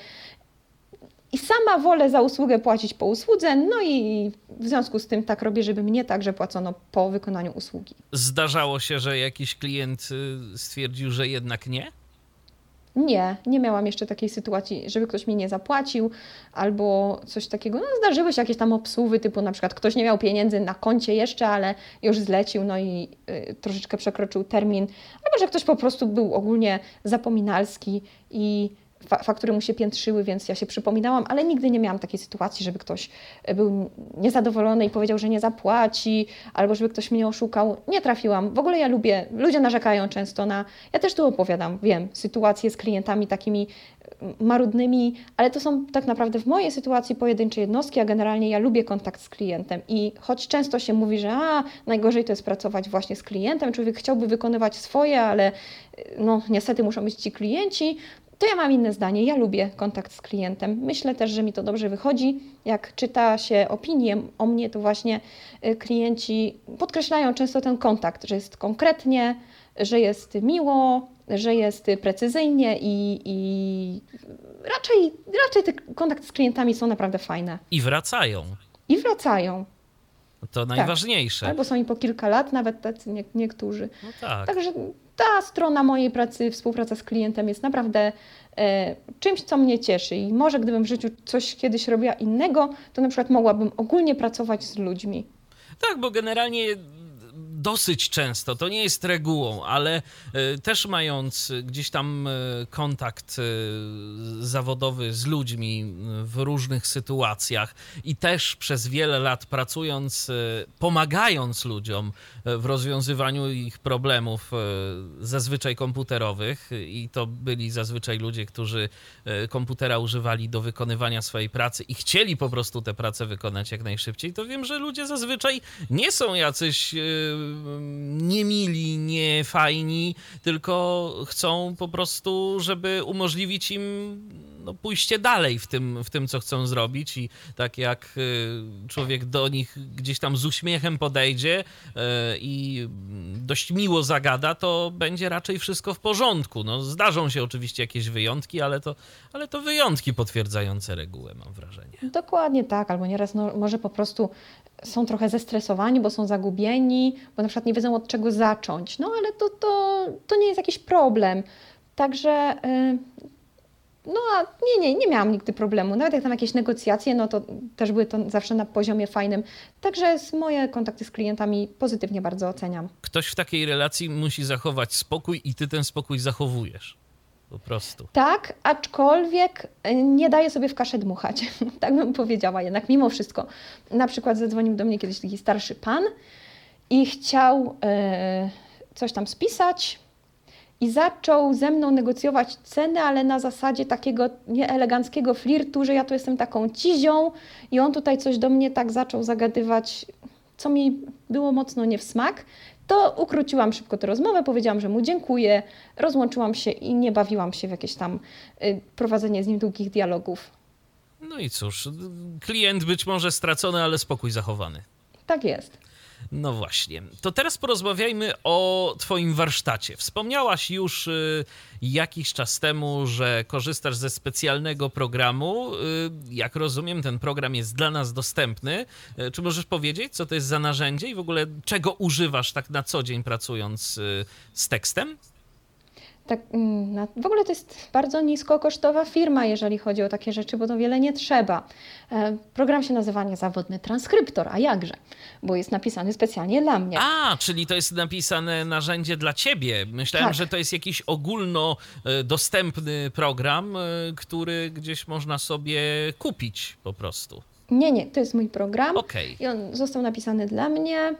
i sama wolę za usługę płacić po usłudze, no i w związku z tym tak robię, żeby mnie także płacono po wykonaniu usługi. Zdarzało się, że jakiś klient y, stwierdził, że jednak nie? Nie, nie miałam jeszcze takiej sytuacji, żeby ktoś mi nie zapłacił albo coś takiego. No, zdarzyły się jakieś tam obsługi, typu na przykład ktoś nie miał pieniędzy na koncie jeszcze, ale już zlecił, no i y, troszeczkę przekroczył termin, albo że ktoś po prostu był ogólnie zapominalski i faktury mu się piętrzyły, więc ja się przypominałam, ale nigdy nie miałam takiej sytuacji, żeby ktoś e, był niezadowolony i powiedział, że nie zapłaci, albo żeby ktoś mnie oszukał. Nie trafiłam. W ogóle ja lubię, ludzie narzekają często na, ja też tu opowiadam, wiem, sytuacje z klientami takimi marudnymi, ale to są tak naprawdę w mojej sytuacji pojedyncze jednostki, a generalnie ja lubię kontakt z klientem i choć często się mówi, że a, najgorzej to jest pracować właśnie z klientem, człowiek chciałby wykonywać swoje, ale no niestety muszą być ci klienci, to ja mam inne zdanie. Ja lubię kontakt z klientem. Myślę też, że mi to dobrze wychodzi. Jak czyta się opinie o mnie, to właśnie y, klienci podkreślają często ten kontakt, że jest konkretnie, że jest miło, że jest precyzyjnie i, i raczej, raczej te kontakty z klientami są naprawdę fajne. I wracają. I wracają. To najważniejsze. Tak. Albo są i po kilka lat, nawet tacy nie, niektórzy. No tak. Także ta strona mojej pracy, współpraca z klientem jest naprawdę e, czymś, co mnie cieszy. I może gdybym w życiu coś kiedyś robiła innego, to na przykład mogłabym ogólnie pracować z ludźmi. Tak, bo generalnie dosyć często, to nie jest regułą, ale też mając gdzieś tam kontakt zawodowy z ludźmi w różnych sytuacjach i też przez wiele lat pracując, pomagając ludziom w rozwiązywaniu ich problemów, zazwyczaj komputerowych, i to byli zazwyczaj ludzie, którzy komputera używali do wykonywania swojej pracy i chcieli po prostu tę pracę wykonać jak najszybciej, to wiem, że ludzie zazwyczaj nie są jacyś niemili, niefajni, tylko chcą po prostu, żeby umożliwić im no, pójście dalej w tym, w tym, co chcą zrobić i tak jak y, człowiek do nich gdzieś tam z uśmiechem podejdzie y, i dość miło zagada, to będzie raczej wszystko w porządku. No, zdarzą się oczywiście jakieś wyjątki, ale to, ale to wyjątki potwierdzające regułę, mam wrażenie. Dokładnie tak, albo nieraz no, może po prostu są trochę zestresowani, bo są zagubieni, bo na przykład nie wiedzą od czego zacząć. No ale to, to, to nie jest jakiś problem. Także y, no a nie, nie, nie miałam nigdy problemu. Nawet jak tam jakieś negocjacje, no to też były to zawsze na poziomie fajnym. Także moje kontakty z klientami pozytywnie bardzo oceniam. Ktoś w takiej relacji musi zachować spokój i ty ten spokój zachowujesz. Po prostu. Tak, aczkolwiek e, nie daję sobie w kaszę dmuchać. tak bym powiedziała jednak, mimo wszystko. Na przykład zadzwonił do mnie kiedyś taki starszy pan i chciał yy, coś tam spisać, i zaczął ze mną negocjować ceny, ale na zasadzie takiego nieeleganckiego flirtu, że ja tu jestem taką cizią i on tutaj coś do mnie tak zaczął zagadywać, co mi było mocno nie w smak. To ukróciłam szybko tę rozmowę, powiedziałam, że mu dziękuję, rozłączyłam się i nie bawiłam się w jakieś tam y, prowadzenie z nim długich dialogów. No i cóż, klient być może stracony, ale spokój zachowany. Tak jest. No właśnie. To teraz porozmawiajmy o Twoim warsztacie. Wspomniałaś już y, jakiś czas temu, że korzystasz ze specjalnego programu. Y, jak rozumiem, ten program jest dla nas dostępny. Y, czy możesz powiedzieć, co to jest za narzędzie i w ogóle czego używasz tak na co dzień pracując z tekstem? Tak, mm, w ogóle to jest bardzo niskokosztowa firma, jeżeli chodzi o takie rzeczy, bo to wiele nie trzeba. E, program się nazywa niezawodny transkryptor, a jakże? Bo jest napisany specjalnie dla mnie. A, czyli to jest napisane narzędzie dla ciebie. Myślałem, tak. że to jest jakiś ogólnodostępny program, e, który gdzieś można sobie kupić po prostu. Nie, nie, to jest mój program. Okay. I on został napisany dla mnie.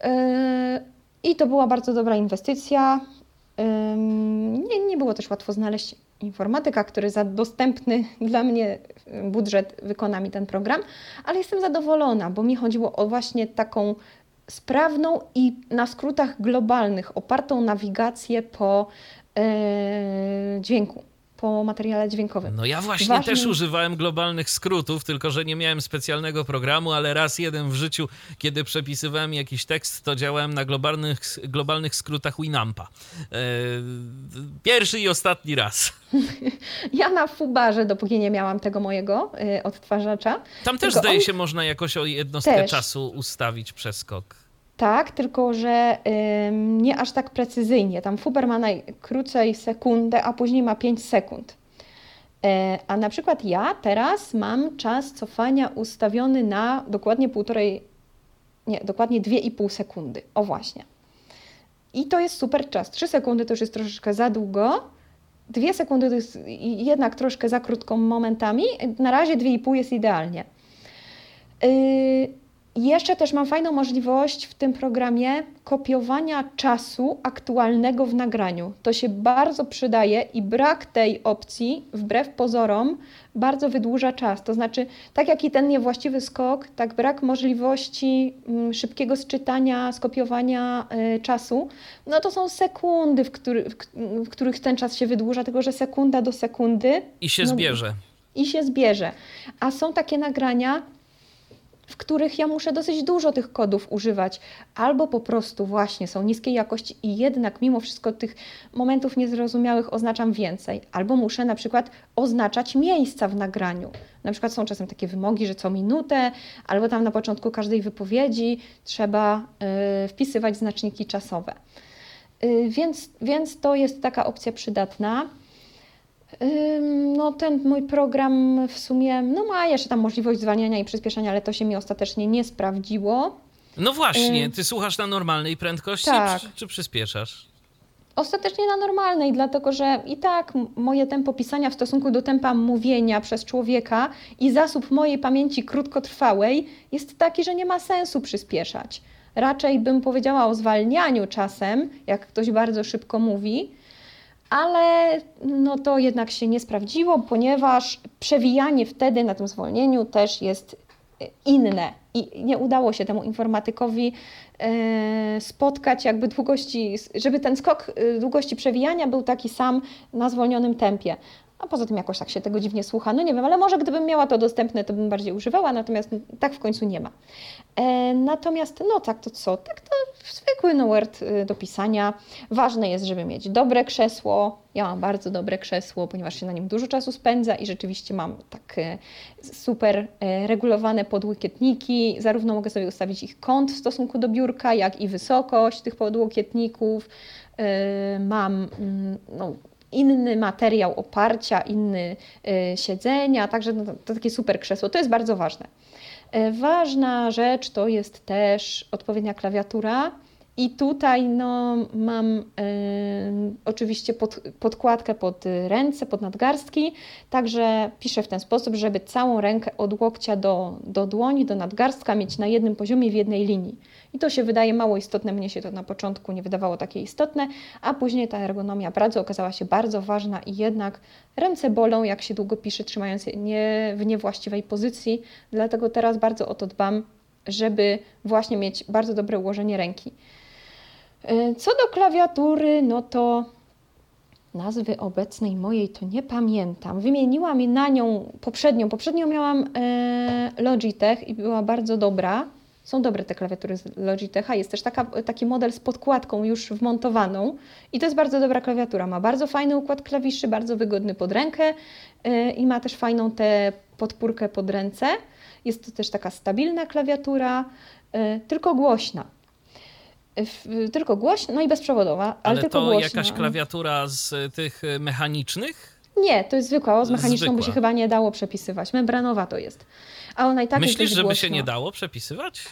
E, I to była bardzo dobra inwestycja nie, nie było też łatwo znaleźć informatyka, który za dostępny dla mnie budżet wykona mi ten program, ale jestem zadowolona, bo mi chodziło o właśnie taką sprawną i na skrótach globalnych opartą nawigację po yy, dźwięku po materiale dźwiękowym. No ja właśnie Ważnym... też używałem globalnych skrótów, tylko że nie miałem specjalnego programu, ale raz jeden w życiu, kiedy przepisywałem jakiś tekst, to działałem na globalnych, globalnych skrótach Winampa. E, pierwszy i ostatni raz. Ja na Fubarze, dopóki nie miałam tego mojego e, odtwarzacza. Tam też zdaje on... się można jakoś o jednostkę też. czasu ustawić przeskok. Tak, tylko że ym, nie aż tak precyzyjnie. Tam Fuber ma najkrócej sekundę, a później ma 5 sekund. E, a na przykład ja teraz mam czas cofania ustawiony na dokładnie półtorej, nie, dokładnie 2,5 sekundy. O właśnie. I to jest super czas. 3 sekundy to już jest troszeczkę za długo. 2 sekundy to jest jednak troszkę za krótką momentami. Na razie 2,5 jest idealnie. Yy, jeszcze też mam fajną możliwość w tym programie kopiowania czasu aktualnego w nagraniu. To się bardzo przydaje i brak tej opcji, wbrew pozorom, bardzo wydłuża czas. To znaczy, tak jak i ten niewłaściwy skok, tak brak możliwości mm, szybkiego sczytania, skopiowania y, czasu, no to są sekundy, w, który, w, w, których ten czas się wydłuża, tylko że sekunda do sekundy. I się no, zbierze. I się zbierze. A są takie nagrania, w których ja muszę dosyć dużo tych kodów używać, albo po prostu właśnie są niskiej jakości i jednak mimo wszystko tych momentów niezrozumiałych oznaczam więcej, albo muszę na przykład oznaczać miejsca w nagraniu. Na przykład są czasem takie wymogi, że co minutę, albo tam na początku każdej wypowiedzi trzeba y, wpisywać znaczniki czasowe. Y, więc, więc to jest taka opcja przydatna. No, ten mój program w sumie no, ma jeszcze tam możliwość zwalniania i przyspieszania, ale to się mi ostatecznie nie sprawdziło. No właśnie, ty słuchasz na normalnej prędkości, tak. czy, czy przyspieszasz? Ostatecznie na normalnej, dlatego że i tak moje tempo pisania w stosunku do tempa mówienia przez człowieka i zasób mojej pamięci krótkotrwałej jest taki, że nie ma sensu przyspieszać. Raczej bym powiedziała o zwalnianiu czasem, jak ktoś bardzo szybko mówi, ale no to jednak się nie sprawdziło, ponieważ przewijanie wtedy na tym zwolnieniu też jest inne i nie udało się temu informatykowi e, spotkać jakby długości, żeby ten skok e, długości przewijania był taki sam na zwolnionym tempie a poza tym jakoś tak się tego dziwnie słucha. No nie wiem, ale może gdybym miała to dostępne, to bym bardziej używała, natomiast tak w końcu nie ma. E, natomiast no tak to co? Tak to zwykły no Word y, do pisania. Ważne jest, żeby mieć dobre krzesło. Ja mam bardzo dobre krzesło, ponieważ się na nim dużo czasu spędza i rzeczywiście mam tak e, super e, regulowane podłokietniki. Zarówno mogę sobie ustawić ich kąt w stosunku do biurka, jak i wysokość tych podłokietników. Mam mm, no, inny materiał oparcia, inny y, siedzenia, także no, to takie super krzesło. To jest bardzo ważne. Y, ważna rzecz to jest też odpowiednia klawiatura. I tutaj no, mam y, oczywiście pod, podkładkę pod ręce, pod nadgarstki, także piszę w ten sposób, żeby całą rękę od łokcia do, do dłoni, do nadgarstka mieć na jednym poziomie, w jednej linii. I to się wydaje mało istotne, mnie się to na początku nie wydawało takie istotne, a później ta ergonomia pracy okazała się bardzo ważna i jednak ręce bolą, jak się długo pisze, trzymając je nie, w niewłaściwej pozycji, dlatego teraz bardzo o to dbam, żeby właśnie mieć bardzo dobre ułożenie ręki. E, co do klawiatury, no to nazwy obecnej mojej to nie pamiętam. Wymieniłam na nią poprzednią. Poprzednią miałam e, Logitech i była bardzo dobra. Są dobre te klawiatury z Logitecha. Jest też taka, taki model z podkładką już wmontowaną i to jest bardzo dobra klawiatura. Ma bardzo fajny układ klawiszy, bardzo wygodny pod rękę yy, i ma też fajną tę podpórkę pod ręce. Jest to też taka stabilna klawiatura, tylko głośna. Tylko głośna, no i bezprzewodowa, ale, ale tylko to głośna. jakaś klawiatura z tych mechanicznych? Nie, to jest zwykła, z mechaniczną zwykła. by się chyba nie dało przepisywać. Membranowa to jest a ona i tak Myślisz, żeby się nie dało przepisywać?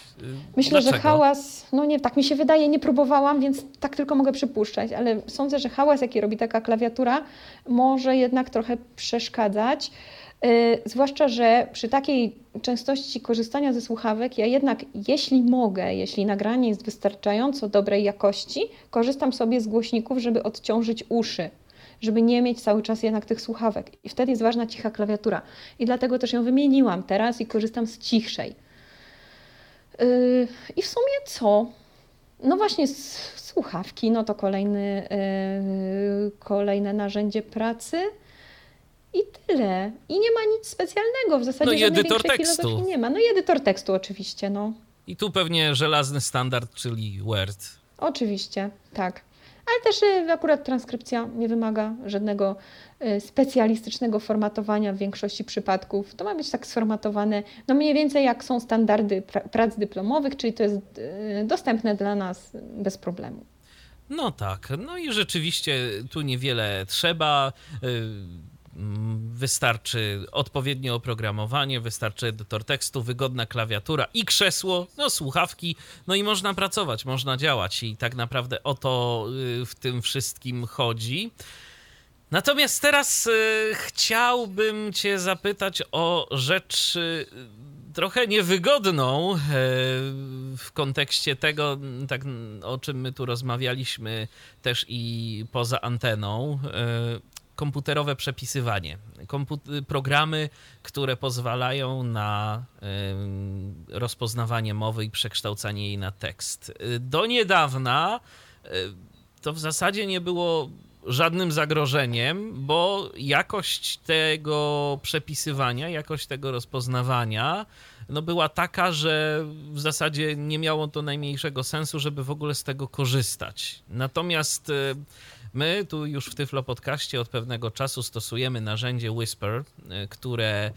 Myślę, Dlaczego? że hałas, no nie, tak mi się wydaje, nie próbowałam, więc tak tylko mogę przypuszczać, ale sądzę, że hałas, jaki robi taka klawiatura, może jednak trochę przeszkadzać. Yy, zwłaszcza, że przy takiej częstości korzystania ze słuchawek, ja jednak, jeśli mogę, jeśli nagranie jest wystarczająco dobrej jakości, korzystam sobie z głośników, żeby odciążyć uszy żeby nie mieć cały czas jednak tych słuchawek. I wtedy jest ważna cicha klawiatura. I dlatego też ją wymieniłam teraz i korzystam z cichszej. Yy, I w sumie co? No właśnie słuchawki, no to kolejny, yy, kolejne narzędzie pracy. I tyle. I nie ma nic specjalnego. W zasadzie no i edytor tekstu. nie ma. No i edytor tekstu oczywiście, no. I tu pewnie żelazny standard, czyli Word. Oczywiście, tak ale też y, akurat transkrypcja nie wymaga żadnego y, specjalistycznego formatowania w większości przypadków. To ma być tak sformatowane, no mniej więcej jak są standardy prac dyplomowych, czyli to jest y, dostępne dla nas bez problemu. No tak, no i rzeczywiście tu niewiele trzeba. Mm, wystarczy odpowiednie oprogramowanie, wystarczy edytor tekstu, wygodna klawiatura i krzesło, no słuchawki, no i można pracować, można działać i tak naprawdę o to y, w tym wszystkim chodzi. Natomiast teraz y, chciałbym Cię zapytać o rzecz y, trochę niewygodną w kontekście tego, tak, o czym my tu rozmawialiśmy też i poza anteną komputerowe przepisywanie. programy, które pozwalają na y, rozpoznawanie mowy i przekształcanie jej na tekst. Do niedawna y, to w zasadzie nie było żadnym zagrożeniem, bo jakość tego przepisywania, jakość tego rozpoznawania no była taka, że w zasadzie nie miało to najmniejszego sensu, żeby w ogóle z tego korzystać. Natomiast y, My tu już w Tyflo Podcaście od pewnego czasu stosujemy narzędzie Whisper, e, które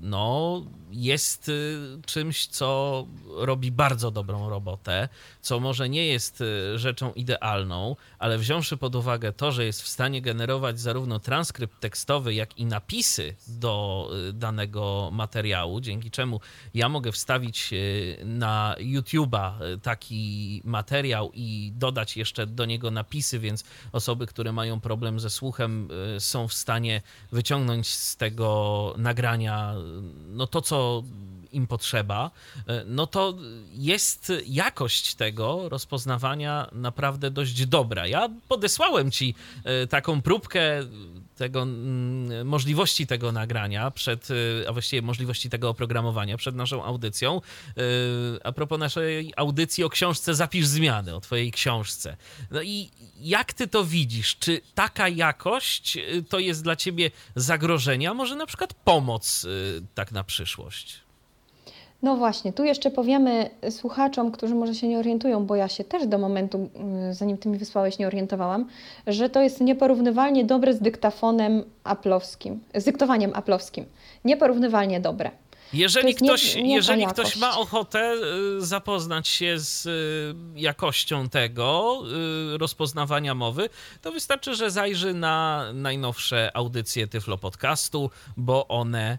no, jest y, czymś, co robi bardzo dobrą robotę, co może nie jest y, rzeczą idealną, ale wziąwszy pod uwagę to, że jest w stanie generować zarówno transkrypt tekstowy, jak i napisy do y, danego materiału, dzięki czemu ja mogę wstawić na YouTube'a taki materiał i dodać jeszcze do niego napisy, więc osoby, które mają problem ze słuchem, są w stanie wyciągnąć z tego nagrania no to, co im potrzeba, e, no to jest jakość tego rozpoznawania naprawdę dość dobra. Ja podesłałem ci e, taką próbkę tego, mm, możliwości tego nagrania, przed, e, a właściwie możliwości tego oprogramowania przed naszą audycją. A propos naszej audycji o książce Zapisz zmiany, o twojej książce. No i jak ty to widzisz? Czy taka jakość to jest dla ciebie zagrożenie, a może na przykład pomoc tak na przyszłość? No właśnie, tu jeszcze powiemy słuchaczom, którzy może się nie orientują, bo ja się też do momentu, mm, zanim Ty mi wysłałeś, nie orientowałam, że to jest nieporównywalnie dobre z dyktafonem aplowskim, z dyktowaniem aplowskim. Nieporównywalnie dobre. Jeżeli, ktoś, nie, nie jeżeli ktoś ma ochotę y, zapoznać się z y, jakością tego y, rozpoznawania mowy, to wystarczy, że zajrzy na najnowsze audycje Tyflo Podcastu, bo one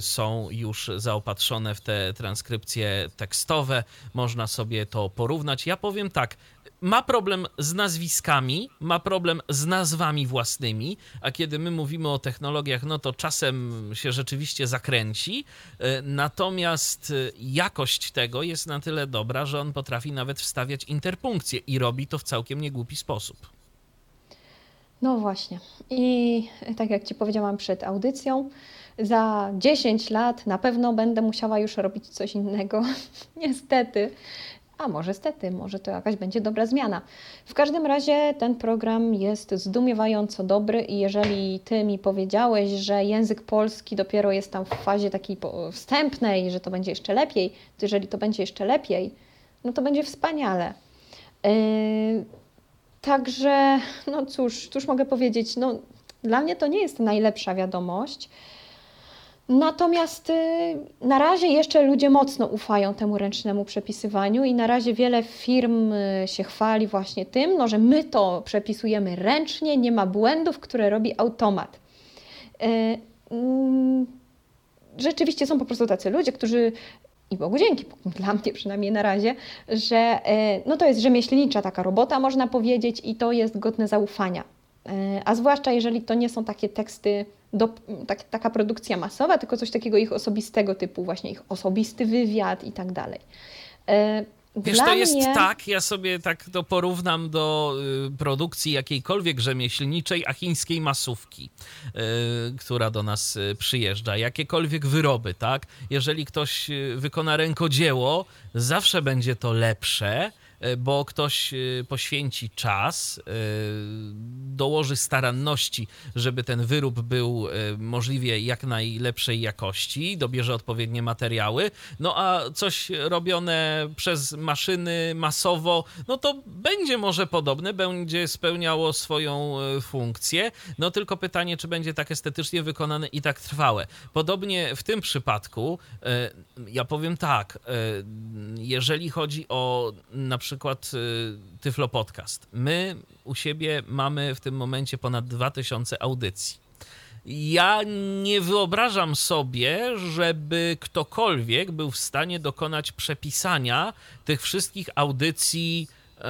są już zaopatrzone w te transkrypcje tekstowe. Można sobie to porównać. Ja powiem tak, ma problem z nazwiskami, ma problem z nazwami własnymi, a kiedy my mówimy o technologiach, no to czasem się rzeczywiście zakręci. E, natomiast e, jakość tego jest na tyle dobra, że on potrafi nawet wstawiać interpunkcję i robi to w całkiem niegłupi sposób. No właśnie. I tak jak Ci powiedziałam przed audycją, za 10 lat na pewno będę musiała już robić coś innego. Niestety a może stety, może to jakaś będzie dobra zmiana. W każdym razie ten program jest zdumiewająco dobry i jeżeli Ty mi powiedziałeś, że język polski dopiero jest tam w fazie takiej wstępnej, że to będzie jeszcze lepiej, to jeżeli to będzie jeszcze lepiej, no to będzie wspaniale. Yy, także, no cóż, cóż mogę powiedzieć, no dla mnie to nie jest najlepsza wiadomość, Natomiast y, na razie jeszcze ludzie mocno ufają temu ręcznemu przepisywaniu i na razie wiele firm y, się chwali właśnie tym, no, że my to przepisujemy ręcznie, nie ma błędów, które robi automat. Y, mm, rzeczywiście są po prostu tacy ludzie, którzy i Bogu dzięki, dla mnie przynajmniej na razie, że no to jest rzemieślnicza taka robota, można powiedzieć, i to jest godne zaufania. A zwłaszcza jeżeli to nie są takie teksty do, tak, taka produkcja masowa, tylko coś takiego ich osobistego typu, właśnie ich osobisty wywiad i tak dalej. E, Wiesz, to jest mnie... tak, ja sobie tak to porównam do y, produkcji jakiejkolwiek rzemieślniczej, a chińskiej masówki, y, która do nas y, przyjeżdża. Jakiekolwiek wyroby, tak? Jeżeli ktoś wykona rękodzieło, zawsze będzie to lepsze, E, bo ktoś e, poświęci czas, e, dołoży staranności, żeby ten wyrób był możliwie jak najlepszej jakości, dobierze odpowiednie materiały, no a coś robione przez maszyny masowo, no to będzie może podobne, będzie spełniało swoją funkcję, no tylko pytanie, czy będzie tak estetycznie wykonane i tak trwałe. Podobnie w tym przypadku, ja powiem tak, jeżeli chodzi o na przykład przykład y, Tyflo Podcast. My u siebie mamy w tym momencie ponad 2000 audycji. Ja nie wyobrażam sobie, żeby ktokolwiek był w stanie dokonać przepisania tych wszystkich audycji e,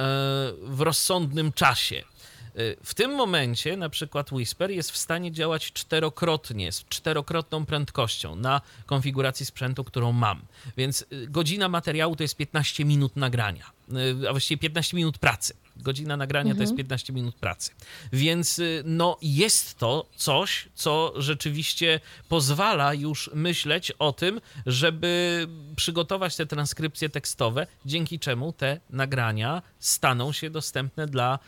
w rozsądnym czasie. W tym momencie na przykład Whisper jest w stanie działać czterokrotnie, z czterokrotną prędkością na konfiguracji sprzętu, którą mam. Więc y, godzina materiału to jest 15 minut nagrania, y, a właściwie 15 minut pracy. Godzina nagrania mhm. to jest 15 mhm. minut pracy. Więc y, no, jest to coś, co rzeczywiście pozwala już myśleć o tym, żeby przygotować te transkrypcje tekstowe, dzięki czemu te nagrania staną się dostępne dla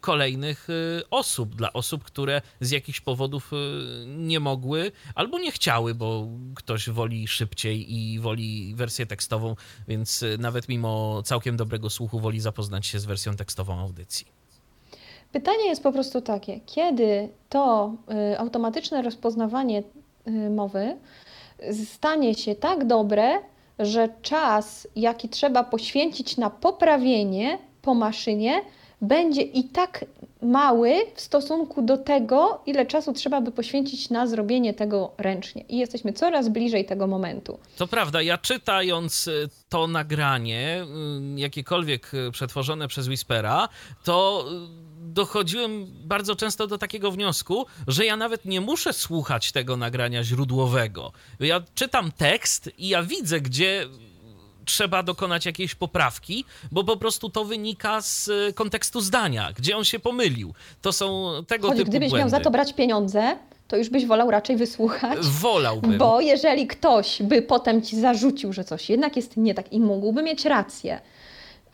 kolejnych y, osób, dla osób, które z jakichś powodów y, nie mogły albo nie chciały, bo ktoś woli szybciej i woli wersję tekstową, więc y, nawet mimo całkiem dobrego słuchu woli zapoznać się z wersją tekstową audycji. Pytanie jest po prostu takie, kiedy to automatyczne rozpoznawanie mowy stanie się tak dobre, że czas, jaki trzeba poświęcić na poprawienie po maszynie, będzie i tak mały w stosunku do tego, ile czasu trzeba by poświęcić na zrobienie tego ręcznie. I jesteśmy coraz bliżej tego momentu. To prawda, ja czytając y, to nagranie, y, jakiekolwiek y, przetworzone przez Whispera, to dochodziłem bardzo często do takiego wniosku, że ja nawet nie muszę słuchać tego nagrania źródłowego. Ja czytam tekst i ja widzę, gdzie trzeba dokonać jakiejś poprawki, bo po prostu to wynika z kontekstu zdania, gdzie on się pomylił. To są tego Choć typu gdybyś błędy. miał za to brać pieniądze, to już byś wolał raczej wysłuchać. Wolałbym. Bo jeżeli ktoś by potem ci zarzucił, że coś jednak jest nie tak i mógłby mieć rację,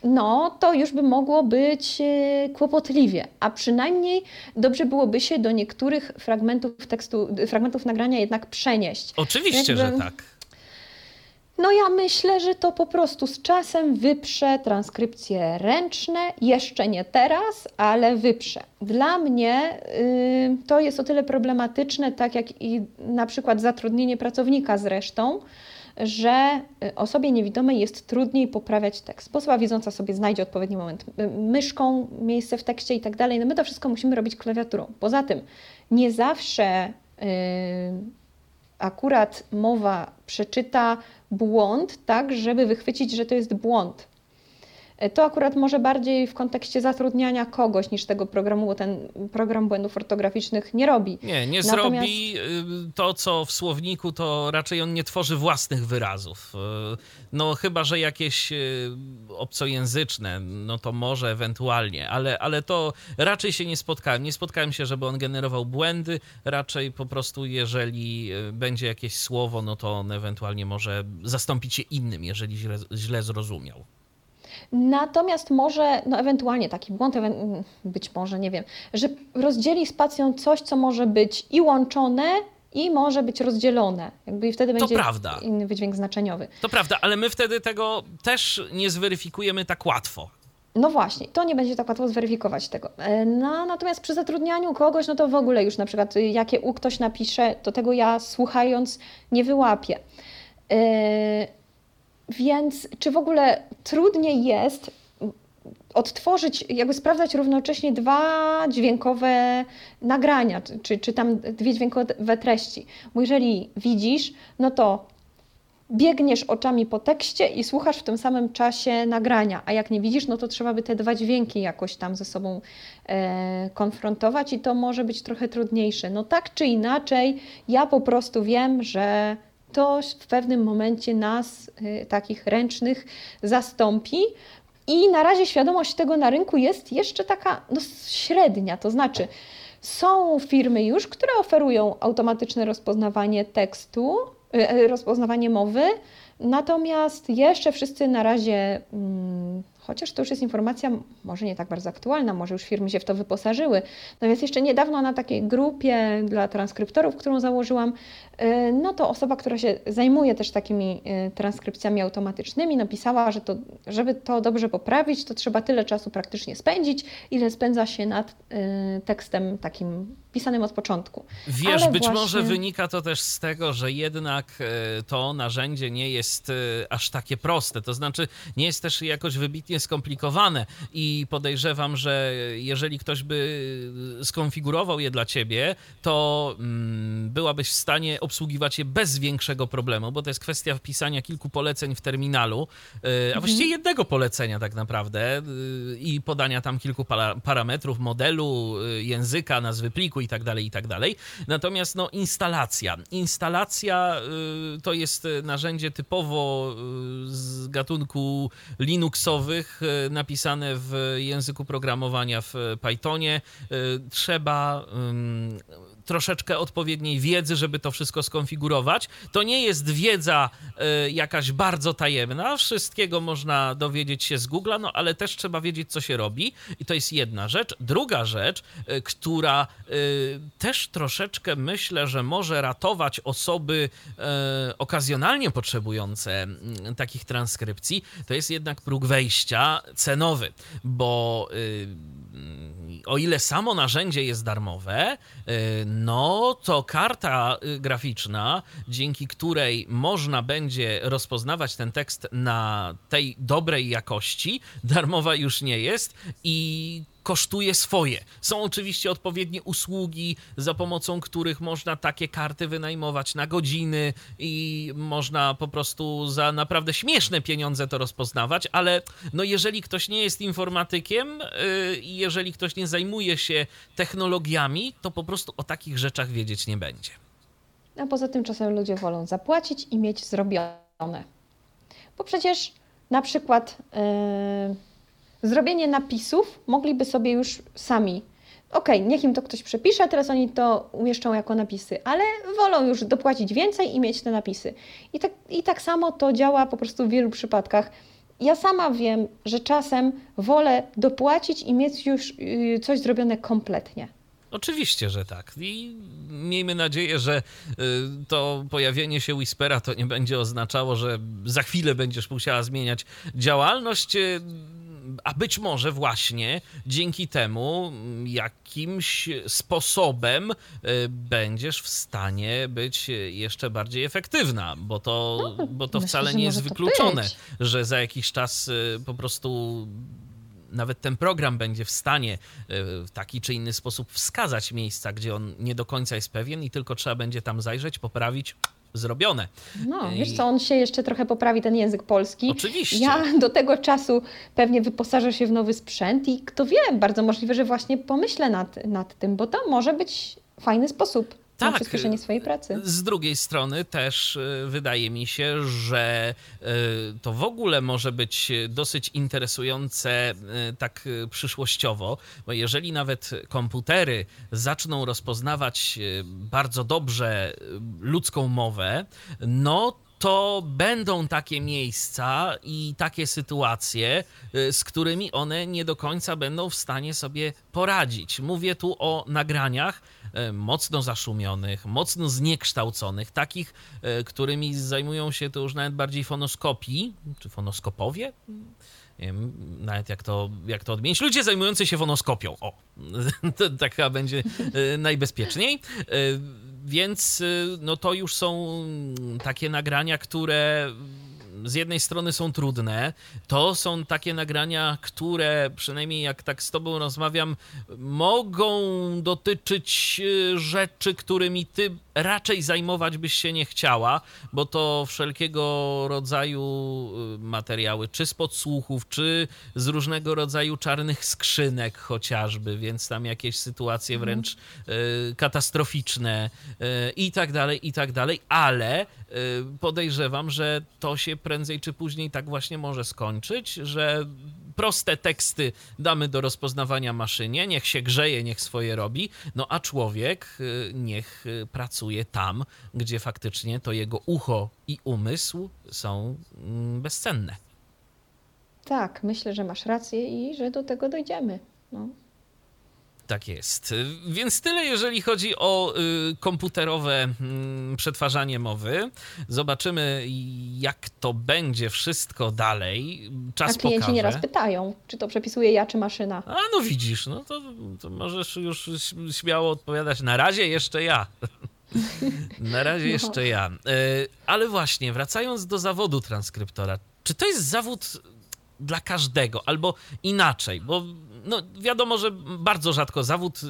no to już by mogło być e, kłopotliwie, a przynajmniej dobrze byłoby się do niektórych fragmentów tekstu, fragmentów nagrania jednak przenieść. Oczywiście, Jakby... że tak. No ja myślę, że to po prostu z czasem wyprze transkrypcje ręczne, jeszcze nie teraz, ale wyprze. Dla mnie y, to jest o tyle problematyczne, tak jak i na przykład zatrudnienie pracownika zresztą, że y, osobie niewidomej jest trudniej poprawiać tekst, bo osoba widząca sobie znajdzie odpowiedni moment myszką, miejsce w tekście i tak dalej. No my to wszystko musimy robić klawiaturą. Poza tym nie zawsze yy, akurat mowa przeczyta błąd tak, żeby wychwycić, że to jest błąd. E, to akurat może bardziej w kontekście zatrudniania kogoś niż tego programu, bo ten program błędów ortograficznych nie robi. Nie, nie Natomiast... zrobi y, to, co w słowniku, to raczej on nie tworzy własnych wyrazów. Y, no chyba, że jakieś y, obcojęzyczne, no to może ewentualnie, ale, ale to raczej się nie spotkałem. Nie spotkałem się, żeby on generował błędy, raczej po prostu jeżeli będzie jakieś słowo, no to on ewentualnie może zastąpić je innym, jeżeli źle, źle zrozumiał. Natomiast może, no ewentualnie taki błąd, być może, nie wiem, że rozdzieli spacją coś, co może być i łączone, i może być rozdzielone. Jakby wtedy to będzie prawda. inny wydźwięk znaczeniowy. To prawda, ale my wtedy tego też nie zweryfikujemy tak łatwo. No właśnie, to nie będzie tak łatwo zweryfikować tego. E, no, natomiast przy zatrudnianiu kogoś, no to w ogóle już na przykład jakie u ktoś napisze, to tego ja słuchając nie wyłapię. Yy, więc czy w ogóle trudniej jest odtworzyć, jakby sprawdzać równocześnie dwa dźwiękowe nagrania, czy, czy tam dwie dźwiękowe treści? Bo jeżeli widzisz, no to biegniesz oczami po tekście i słuchasz w tym samym czasie nagrania, a jak nie widzisz, no to trzeba by te dwa dźwięki jakoś tam ze sobą e, konfrontować i to może być trochę trudniejsze. No tak czy inaczej, ja po prostu wiem, że to w pewnym momencie nas, y, takich ręcznych, zastąpi. I na razie świadomość tego na rynku jest jeszcze taka no, średnia, to znaczy są firmy już, które oferują automatyczne rozpoznawanie tekstu, y, y, rozpoznawanie mowy, natomiast jeszcze wszyscy na razie mm, chociaż to już jest informacja może nie tak bardzo aktualna, może już firmy się w to wyposażyły. Natomiast jeszcze niedawno na takiej grupie dla transkryptorów, którą założyłam, y, no to osoba, która się zajmuje też takimi y, transkrypcjami automatycznymi, napisała, że to, żeby to dobrze poprawić, to trzeba tyle czasu praktycznie spędzić, ile spędza się nad y, tekstem takim pisanym od początku. Wiesz, Ale być właśnie... może wynika to też z tego, że jednak to narzędzie nie jest aż takie proste. To znaczy, nie jest też jakoś wybitnie skomplikowane i podejrzewam, że jeżeli ktoś by skonfigurował je dla ciebie, to mm, byłabyś w stanie obsługiwać je bez większego problemu, bo to jest kwestia wpisania kilku poleceń w terminalu, a mhm. właściwie jednego polecenia tak naprawdę i podania tam kilku parametrów modelu, języka, nazwy pliku i tak dalej, i tak dalej. Natomiast no instalacja. Instalacja to jest narzędzie typowo z gatunku Linuxowych, napisane w języku programowania w Pythonie. Trzeba troszeczkę odpowiedniej wiedzy, żeby to wszystko skonfigurować. To nie jest wiedza y, jakaś bardzo tajemna, wszystkiego można dowiedzieć się z Google'a, no ale też trzeba wiedzieć, co się robi i to jest jedna rzecz. Druga rzecz, y, która y, też troszeczkę myślę, że może ratować osoby okazjonalnie potrzebujące mm, takich transkrypcji, to jest jednak próg wejścia cenowy, bo o ile samo narzędzie jest darmowe, no to karta graficzna, dzięki której można będzie rozpoznawać ten tekst na tej dobrej jakości, darmowa już nie jest i kosztuje swoje. Są oczywiście odpowiednie usługi, za pomocą których można takie karty wynajmować na godziny i można po prostu za naprawdę śmieszne pieniądze to rozpoznawać, ale no jeżeli ktoś nie jest informatykiem y, i jeżeli ktoś nie zajmuje się technologiami, to po prostu o takich rzeczach wiedzieć nie będzie. A poza tym czasem ludzie wolą zapłacić i mieć zrobione. Bo przecież na przykład yy zrobienie napisów mogliby sobie już sami. Okej, okay, niech im to ktoś przepisze, teraz oni to umieszczą jako napisy, ale wolą już dopłacić więcej i mieć te napisy. I tak, I tak samo to działa po prostu w wielu przypadkach. Ja sama wiem, że czasem wolę dopłacić i mieć już y, coś zrobione kompletnie. Oczywiście, że tak. I miejmy nadzieję, że y, to pojawienie się Whispera to nie będzie oznaczało, że za chwilę będziesz musiała zmieniać działalność y, a być może właśnie dzięki temu jakimś sposobem y, będziesz w stanie być jeszcze bardziej efektywna, bo to, no, bo to myślę, wcale nie jest wykluczone, że za jakiś czas y, po prostu nawet ten program będzie w stanie y, w taki czy inny sposób wskazać miejsca, gdzie on nie do końca jest pewien i tylko trzeba będzie tam zajrzeć, poprawić zrobione. No, wiesz co, on się jeszcze trochę poprawi, ten język polski. Oczywiście. Ja do tego czasu pewnie wyposażę się w nowy sprzęt i kto wie, bardzo możliwe, że właśnie pomyślę nad, nad tym, bo to może być fajny sposób tak, na przyspieszenie swojej pracy. Z drugiej strony też y, wydaje mi się, że y, to w ogóle może być dosyć interesujące y, tak przyszłościowo, bo jeżeli nawet komputery zaczną rozpoznawać bardzo dobrze ludzką mowę, no to będą takie miejsca i takie sytuacje, y, z którymi one nie do końca będą w stanie sobie poradzić. Mówię tu o nagraniach y, mocno zaszumionych, mocno zniekształconych, takich, y, którymi zajmują się to już nawet bardziej fonoskopii, czy fonoskopowie? Nie wiem, nawet jak to, jak to odmienić. Ludzie zajmujący się fonoskopią. O, to tak chyba będzie najbezpieczniej więc y, no to już są takie nagrania, które z jednej strony są trudne, to są takie nagrania, które przynajmniej jak tak z tobą rozmawiam, mogą dotyczyć y, rzeczy, którymi ty raczej zajmować byś się nie chciała, bo to wszelkiego rodzaju y, materiały, czy z podsłuchów, czy z różnego rodzaju czarnych skrzynek chociażby, więc tam jakieś sytuacje mhm. wręcz y, katastroficzne i tak dalej, i tak dalej, ale podejrzewam, że to się prędzej czy później tak właśnie może skończyć, że proste teksty damy do rozpoznawania maszynie, niech się grzeje, niech swoje robi, no a człowiek y, niech y, pracuje tam, gdzie faktycznie to jego ucho i umysł są mm, bezcenne. Tak, myślę, że masz rację i że do tego dojdziemy. No. Tak jest. Więc tyle, jeżeli chodzi o y, komputerowe y, przetwarzanie mowy. Zobaczymy, jak to będzie wszystko dalej. Czas A klienci pokaże. nieraz pytają, czy to przepisuje ja, czy maszyna. A no widzisz, no to, to możesz już śmiało odpowiadać. Na razie jeszcze ja. Na razie no. jeszcze ja. Y, ale właśnie, wracając do zawodu transkryptora, czy to jest zawód dla każdego, albo inaczej, bo no, wiadomo, że bardzo rzadko zawód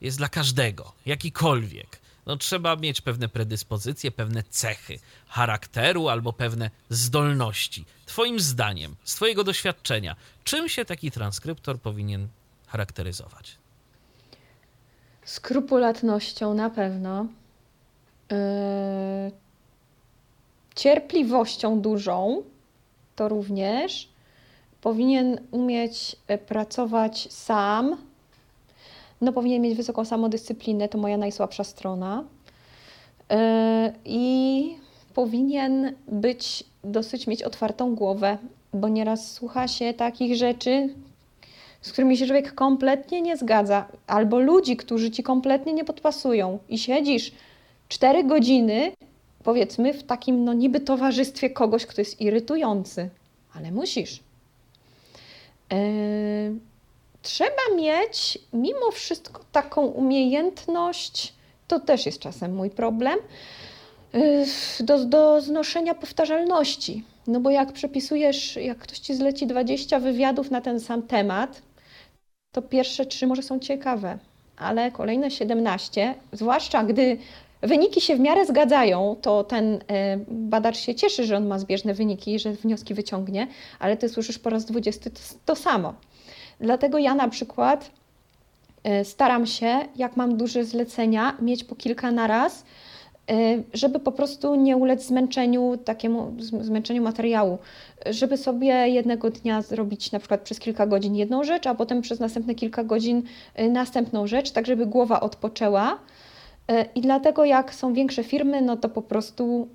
jest dla każdego, jakikolwiek. No, trzeba mieć pewne predyspozycje, pewne cechy charakteru albo pewne zdolności. Twoim zdaniem, z Twojego doświadczenia, czym się taki transkryptor powinien charakteryzować? Skrupulatnością na pewno. Yy... Cierpliwością dużą to również powinien umieć e, pracować sam, no powinien mieć wysoką samodyscyplinę, to moja najsłabsza strona. E, I powinien być, dosyć mieć otwartą głowę, bo nieraz słucha się takich rzeczy, z którymi się człowiek kompletnie nie zgadza, albo ludzi, którzy ci kompletnie nie podpasują i siedzisz cztery godziny, powiedzmy, w takim no niby towarzystwie kogoś, kto jest irytujący, ale musisz. Trzeba mieć mimo wszystko taką umiejętność, to też jest czasem mój problem, y, do, do znoszenia powtarzalności. No bo jak przepisujesz, jak ktoś ci zleci 20 wywiadów na ten sam temat, to pierwsze trzy może są ciekawe, ale kolejne 17, zwłaszcza gdy wyniki się w miarę zgadzają, to ten y, badacz się cieszy, że on ma zbieżne wyniki, że wnioski wyciągnie, ale ty słyszysz po raz 20 to, to samo. Dlatego ja na przykład y, staram się, jak mam duże zlecenia, mieć po kilka na raz, y, żeby po prostu nie ulec zmęczeniu, takiemu zmęczeniu materiału, żeby sobie jednego dnia zrobić na przykład przez kilka godzin jedną rzecz, a potem przez następne kilka godzin następną rzecz, tak żeby głowa odpoczęła. I dlatego jak są większe firmy, no to po prostu,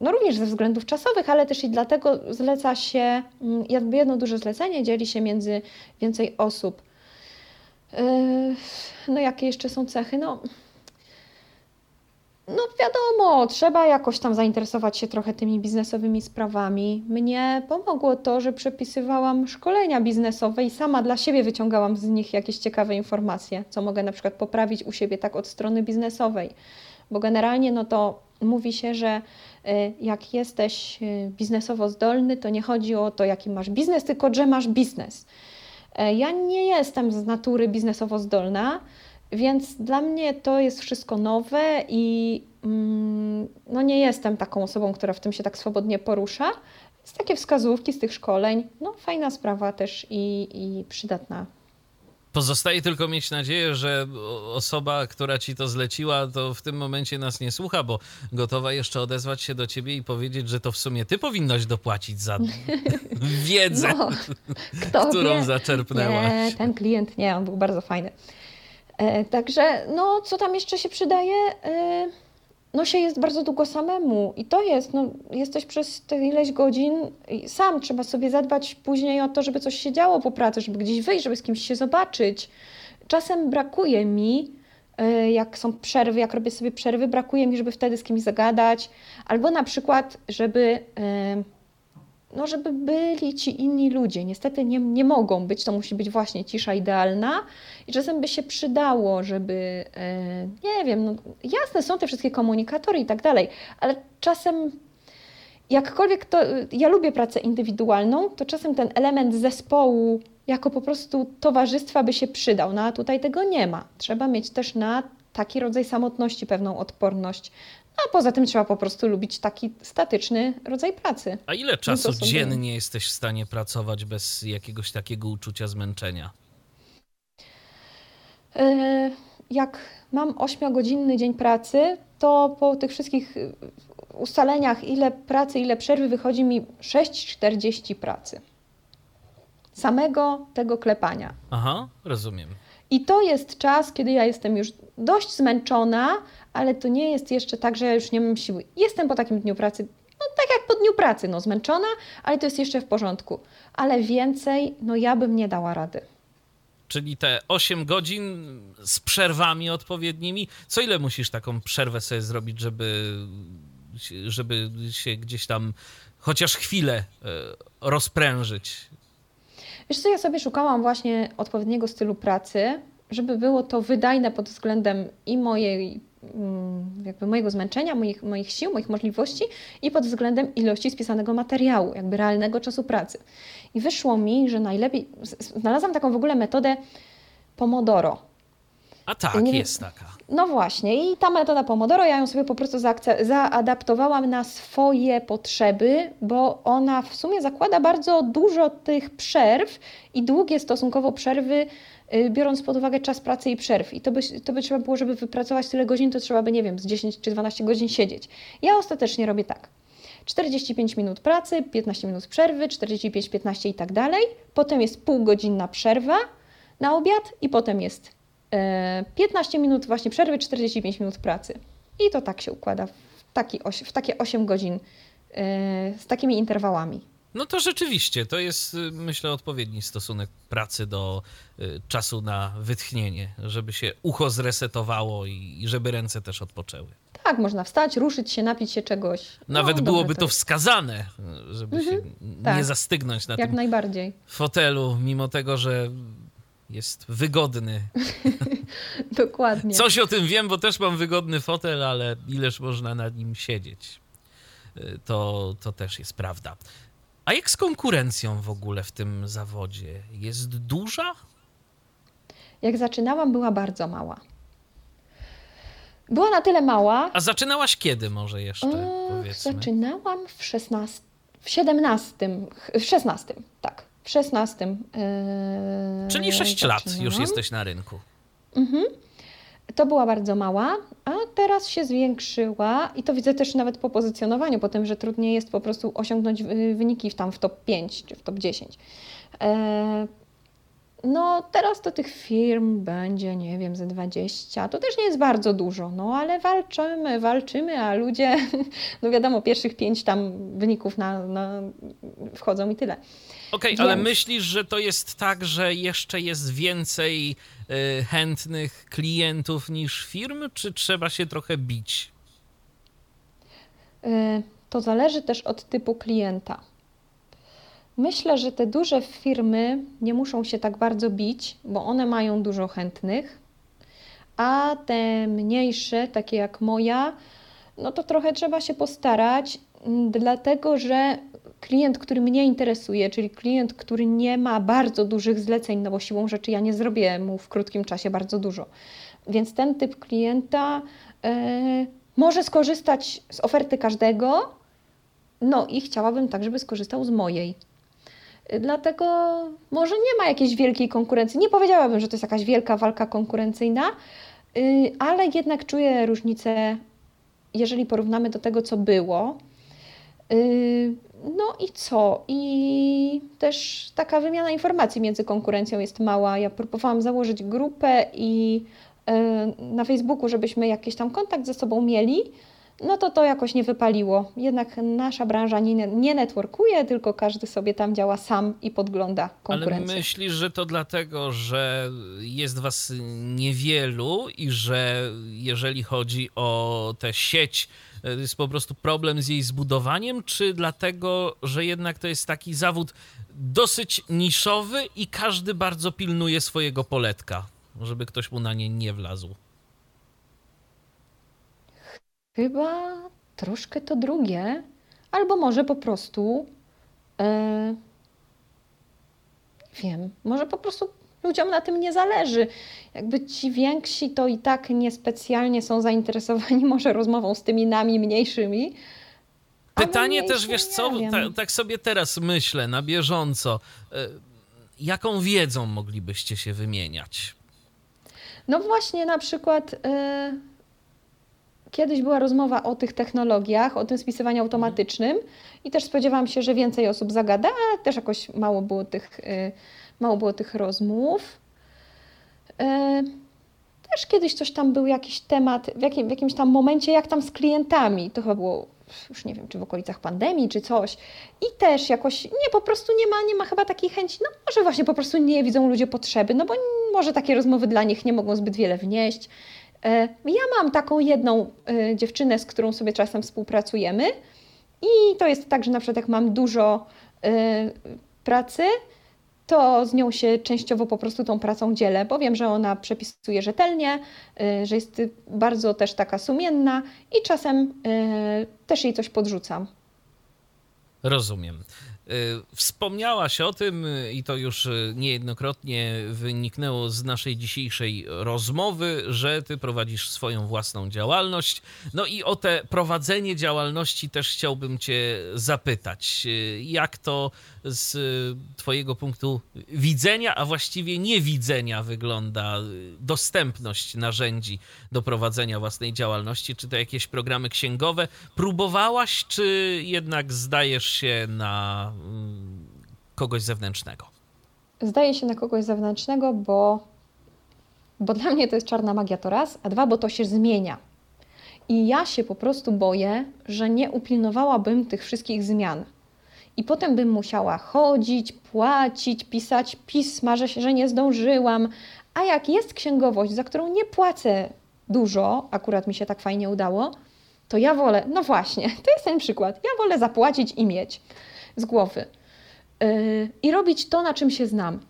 no również ze względów czasowych, ale też i dlatego zleca się, mm, jakby jedno duże zlecenie dzieli się między więcej osób. No jakie jeszcze są cechy? No no wiadomo, trzeba jakoś tam zainteresować się trochę tymi biznesowymi sprawami. Mnie pomogło to, że przepisywałam szkolenia biznesowe i sama dla siebie wyciągałam z nich jakieś ciekawe informacje, co mogę na przykład poprawić u siebie tak od strony biznesowej. Bo generalnie no to mówi się, że y, jak jesteś y, biznesowo zdolny, to nie chodzi o to, jaki masz biznes, tylko że masz biznes. E, ja nie jestem z natury biznesowo zdolna, więc dla mnie to jest wszystko nowe i mm, no nie jestem taką osobą, która w tym się tak swobodnie porusza. Z takie wskazówki z tych szkoleń, no fajna sprawa też i, i przydatna. Pozostaje tylko mieć nadzieję, że osoba, która ci to zleciła, to w tym momencie nas nie słucha, bo gotowa jeszcze odezwać się do ciebie i powiedzieć, że to w sumie ty powinnaś dopłacić za wiedzę, no, którą wie? zaczerpnęłaś. Nie, ten klient nie, on był bardzo fajny. E, także, no, co tam jeszcze się przydaje? E, no, się jest bardzo długo samemu i to jest, no, jesteś przez te ileś godzin sam, trzeba sobie zadbać później o to, żeby coś się działo po pracy, żeby gdzieś wyjść, żeby z kimś się zobaczyć. Czasem brakuje mi, e, jak są przerwy, jak robię sobie przerwy, brakuje mi, żeby wtedy z kimś zagadać, albo na przykład, żeby no, żeby byli ci inni ludzie. Niestety nie, nie mogą być, to musi być właśnie cisza idealna i czasem by się przydało, żeby, e, nie wiem, no, jasne są te wszystkie komunikatory i tak dalej, ale czasem jakkolwiek to, ja lubię pracę indywidualną, to czasem ten element zespołu jako po prostu towarzystwa by się przydał, no a tutaj tego nie ma. Trzeba mieć też na taki rodzaj samotności pewną odporność. A poza tym trzeba po prostu lubić taki statyczny rodzaj pracy. A ile czasu dziennie jesteś w stanie pracować bez jakiegoś takiego uczucia zmęczenia? E, jak mam 8-godzinny dzień pracy, to po tych wszystkich ustaleniach, ile pracy, ile przerwy, wychodzi mi 6,40 pracy. Samego tego klepania. Aha, rozumiem. I to jest czas, kiedy ja jestem już dość zmęczona, ale to nie jest jeszcze tak, że ja już nie mam siły. Jestem po takim dniu pracy, no tak jak po dniu pracy, no zmęczona, ale to jest jeszcze w porządku. Ale więcej, no ja bym nie dała rady. Czyli te 8 godzin z przerwami odpowiednimi. Co ile musisz taką przerwę sobie zrobić, żeby, żeby się gdzieś tam chociaż chwilę e, rozprężyć? Wiesz co, ja sobie szukałam właśnie odpowiedniego stylu pracy, żeby było to wydajne pod względem i mojej jakby mojego zmęczenia, moich, moich sił, moich możliwości i pod względem ilości spisanego materiału, jakby realnego czasu pracy. I wyszło mi, że najlepiej, znalazłam taką w ogóle metodę Pomodoro. A tak, nie, jest taka. No właśnie, i ta metoda Pomodoro, ja ją sobie po prostu zaadaptowałam na swoje potrzeby, bo ona w sumie zakłada bardzo dużo tych przerw i długie stosunkowo przerwy, biorąc pod uwagę czas pracy i przerw. I to by, to by trzeba było, żeby wypracować tyle godzin, to trzeba by, nie wiem, z 10 czy 12 godzin siedzieć. Ja ostatecznie robię tak. 45 minut pracy, 15 minut przerwy, 45-15 i tak dalej. Potem jest półgodzinna przerwa na obiad i potem jest 15 e, minut właśnie przerwy, 45 minut pracy. I to tak się układa w, taki w takie 8 godzin e, z takimi interwałami. No to rzeczywiście, to jest y, myślę odpowiedni stosunek pracy do y, czasu na wytchnienie, żeby się ucho zresetowało i żeby ręce też odpoczęły. Tak, można wstać, ruszyć się, napić się czegoś. No, Nawet byłoby to, to wskazane, żeby mhm, się tak, nie zastygnąć na jak tym najbardziej. fotelu, mimo tego, że jest wygodny. Dokładnie. Coś o tym wiem, bo też mam wygodny fotel, ale ileż można na nim siedzieć. Y, to, to też jest prawda. A jak z konkurencją w ogóle w tym zawodzie? Jest duża? Jak zaczynałam, była bardzo mała. Była na tyle mała. A zaczynałaś kiedy może jeszcze, Ach, powiedzmy? Zaczynałam w 16, w 17, w 16, tak. W 16. Yy, Czyli 6 lat już jesteś na rynku. Mhm. To była bardzo mała, a teraz się zwiększyła i to widzę też nawet po pozycjonowaniu, po tym, że trudniej jest po prostu osiągnąć wyniki w tam w top 5 czy w top 10. No, teraz to tych firm będzie, nie wiem, ze 20. To też nie jest bardzo dużo, no ale walczymy, walczymy, a ludzie, no wiadomo, pierwszych pięć tam wyników na, na wchodzą i tyle. Okej, okay, ale myślisz, że to jest tak, że jeszcze jest więcej y, chętnych klientów niż firm, czy trzeba się trochę bić? Y, to zależy też od typu klienta. Myślę, że te duże firmy nie muszą się tak bardzo bić, bo one mają dużo chętnych, a te mniejsze, takie jak moja, no to trochę trzeba się postarać, dlatego że klient, który mnie interesuje, czyli klient, który nie ma bardzo dużych zleceń, no bo siłą rzeczy ja nie zrobię mu w krótkim czasie bardzo dużo. Więc ten typ klienta yy, może skorzystać z oferty każdego, no i chciałabym tak, żeby skorzystał z mojej. Dlatego może nie ma jakiejś wielkiej konkurencji. Nie powiedziałabym, że to jest jakaś wielka walka konkurencyjna, y, ale jednak czuję różnicę, jeżeli porównamy do tego, co było. Y, no i co? I też taka wymiana informacji między konkurencją jest mała. Ja próbowałam założyć grupę i y, na Facebooku, żebyśmy jakiś tam kontakt ze sobą mieli no to to jakoś nie wypaliło. Jednak nasza branża nie, nie networkuje, tylko każdy sobie tam działa sam i podgląda konkurencję. Ale myślisz, że to dlatego, że jest was niewielu i że jeżeli chodzi o tę sieć, jest po prostu problem z jej zbudowaniem, czy dlatego, że jednak to jest taki zawód dosyć niszowy i każdy bardzo pilnuje swojego poletka, żeby ktoś mu na nie nie wlazł? Chyba troszkę to drugie, albo może po prostu. E, wiem, może po prostu ludziom na tym nie zależy. Jakby ci więksi to i tak niespecjalnie są zainteresowani może rozmową z tymi nami mniejszymi. Pytanie też, wiesz co, ta, tak sobie teraz myślę na bieżąco. E, jaką wiedzą moglibyście się wymieniać? No właśnie, na przykład. E, kiedyś była rozmowa o tych technologiach, o tym spisywaniu automatycznym i też spodziewałam się, że więcej osób zagada, ale też jakoś mało było tych, y, mało było tych rozmów. Y, też kiedyś coś tam był jakiś temat, w, jakim, w jakimś tam momencie, jak tam z klientami, to chyba było już nie wiem, czy w okolicach pandemii, czy coś. I też jakoś, nie, po prostu nie ma, nie ma chyba takiej chęci, no może właśnie po prostu nie widzą ludzie potrzeby, no bo może takie rozmowy dla nich nie mogą zbyt wiele wnieść. E, ja mam taką jedną e, dziewczynę, z którą sobie czasem współpracujemy i to jest tak, że na przykład jak mam dużo e, pracy, to z nią się częściowo po prostu tą pracą dzielę, bo wiem, że ona przepisuje rzetelnie, że jest bardzo też taka sumienna i czasem też jej coś podrzucam. Rozumiem. Y, wspomniałaś o tym y, i to już y, niejednokrotnie wyniknęło z naszej dzisiejszej rozmowy, że ty prowadzisz swoją własną działalność. No i o te prowadzenie działalności też chciałbym cię zapytać. Jak to z twojego punktu widzenia, a właściwie niewidzenia wygląda dostępność narzędzi do prowadzenia własnej działalności? Czy to jakieś programy księgowe próbowałaś, czy jednak zdajesz się na Mm, kogoś zewnętrznego? Zdaje się na kogoś zewnętrznego, bo, bo dla mnie to jest czarna magia to raz, a dwa, bo to się zmienia. I ja się po prostu boję, że nie upilnowałabym tych wszystkich zmian. I potem bym musiała chodzić, płacić, pisać pisma, że, że nie zdążyłam. A jak jest księgowość, za którą nie płacę dużo, akurat mi się tak fajnie udało, to ja wolę, no właśnie, to jest ten przykład, ja wolę zapłacić i mieć z głowy. Yy, I robić to, na czym się znam.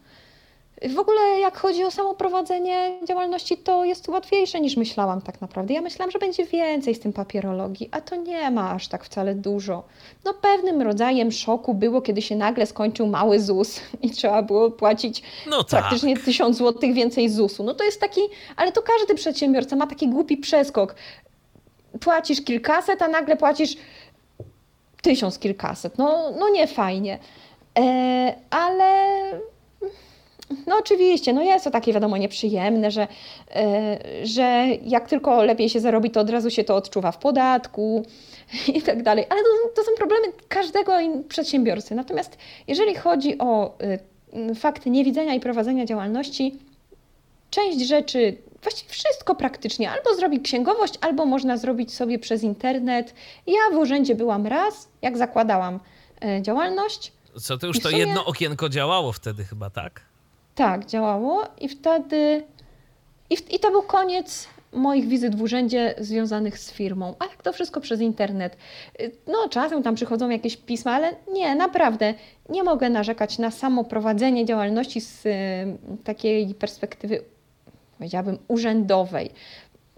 W ogóle jak chodzi o samo prowadzenie działalności, to jest łatwiejsze niż myślałam tak naprawdę. Ja myślałam, że będzie więcej z tym papierologii, a to nie ma aż tak wcale dużo. No pewnym rodzajem szoku było, kiedy się nagle skończył mały ZUS i trzeba było płacić no tak. praktycznie tysiąc złotych więcej ZUS-u. No to jest taki, ale to każdy przedsiębiorca ma taki głupi przeskok. Płacisz kilkaset, a nagle płacisz tysiąc kilkaset. No, no nie fajnie. E, ale no oczywiście, no jest to takie wiadomo nieprzyjemne, że, yy, że jak tylko lepiej się zarobi, to od razu się to odczuwa w podatku i tak dalej. Ale to, to są problemy każdego przedsiębiorcy. Natomiast jeżeli chodzi o yy, fakty niewidzenia i prowadzenia działalności, część rzeczy, właściwie wszystko praktycznie, albo zrobić księgowość, albo można zrobić sobie przez internet. Ja w urzędzie byłam raz, jak zakładałam yy, działalność. Co to już to sumie... jedno okienko działało wtedy chyba, tak? Tak, działało i wtedy. I, w, I to był koniec moich wizyt w urzędzie związanych z firmą. A jak to wszystko przez internet. No, czasem tam przychodzą jakieś pisma, ale nie, naprawdę nie mogę narzekać na samo prowadzenie działalności z y, takiej perspektywy, powiedziałabym, urzędowej.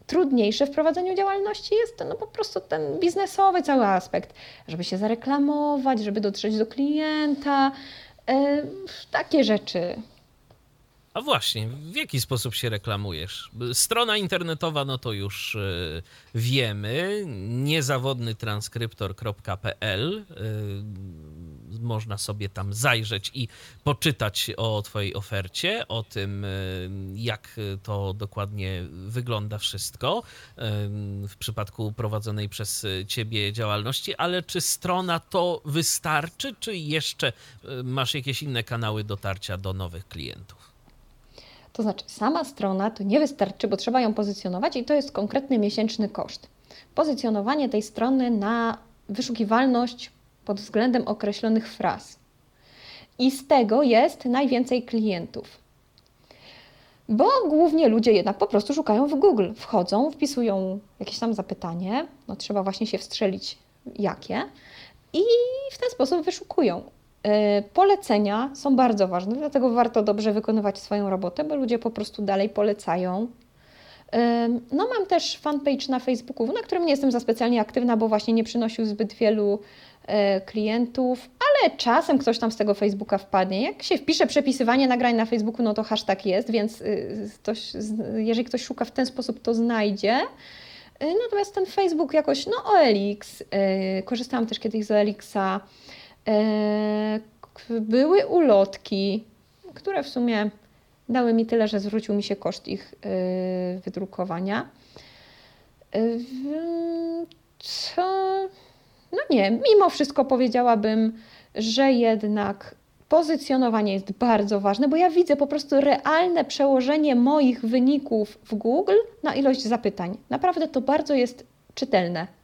Trudniejsze w prowadzeniu działalności jest no, po prostu ten biznesowy cały aspekt, żeby się zareklamować, żeby dotrzeć do klienta, y, takie rzeczy. A właśnie, w jaki sposób się reklamujesz? Strona internetowa, no to już y, wiemy, niezawodnytranskryptor.pl. Y, można sobie tam zajrzeć i poczytać o Twojej ofercie, o tym, y, jak to dokładnie wygląda wszystko w przypadku prowadzonej przez Ciebie działalności, ale czy strona to wystarczy, czy jeszcze masz jakieś inne kanały dotarcia do nowych klientów? To znaczy, sama strona to nie wystarczy, bo trzeba ją pozycjonować i to jest konkretny miesięczny koszt. Pozycjonowanie tej strony na wyszukiwalność pod względem określonych fraz. I z tego jest najwięcej klientów. Bo głównie ludzie jednak po prostu szukają w Google. Wchodzą, wpisują jakieś tam zapytanie, no trzeba właśnie się wstrzelić jakie, i w ten sposób wyszukują. E, polecenia są bardzo ważne, dlatego warto dobrze wykonywać swoją robotę, bo ludzie po prostu dalej polecają. E, no, mam też fanpage na Facebooku, na którym nie jestem za specjalnie aktywna, bo właśnie nie przynosił zbyt wielu e, klientów, ale czasem ktoś tam z tego Facebooka wpadnie. Jak się wpisze przepisywanie nagrań na Facebooku, no to hashtag jest, więc ktoś, jeżeli ktoś szuka w ten sposób, to znajdzie. Natomiast ten Facebook jakoś, no OLX, korzystałam też kiedyś z OLX-a, były ulotki, które w sumie dały mi tyle, że zwrócił mi się koszt ich e, wydrukowania. E, co? No nie, mimo wszystko powiedziałabym, że jednak pozycjonowanie jest bardzo ważne, bo ja widzę po prostu realne przełożenie moich wyników w Google na ilość zapytań. Naprawdę to bardzo jest czytelne.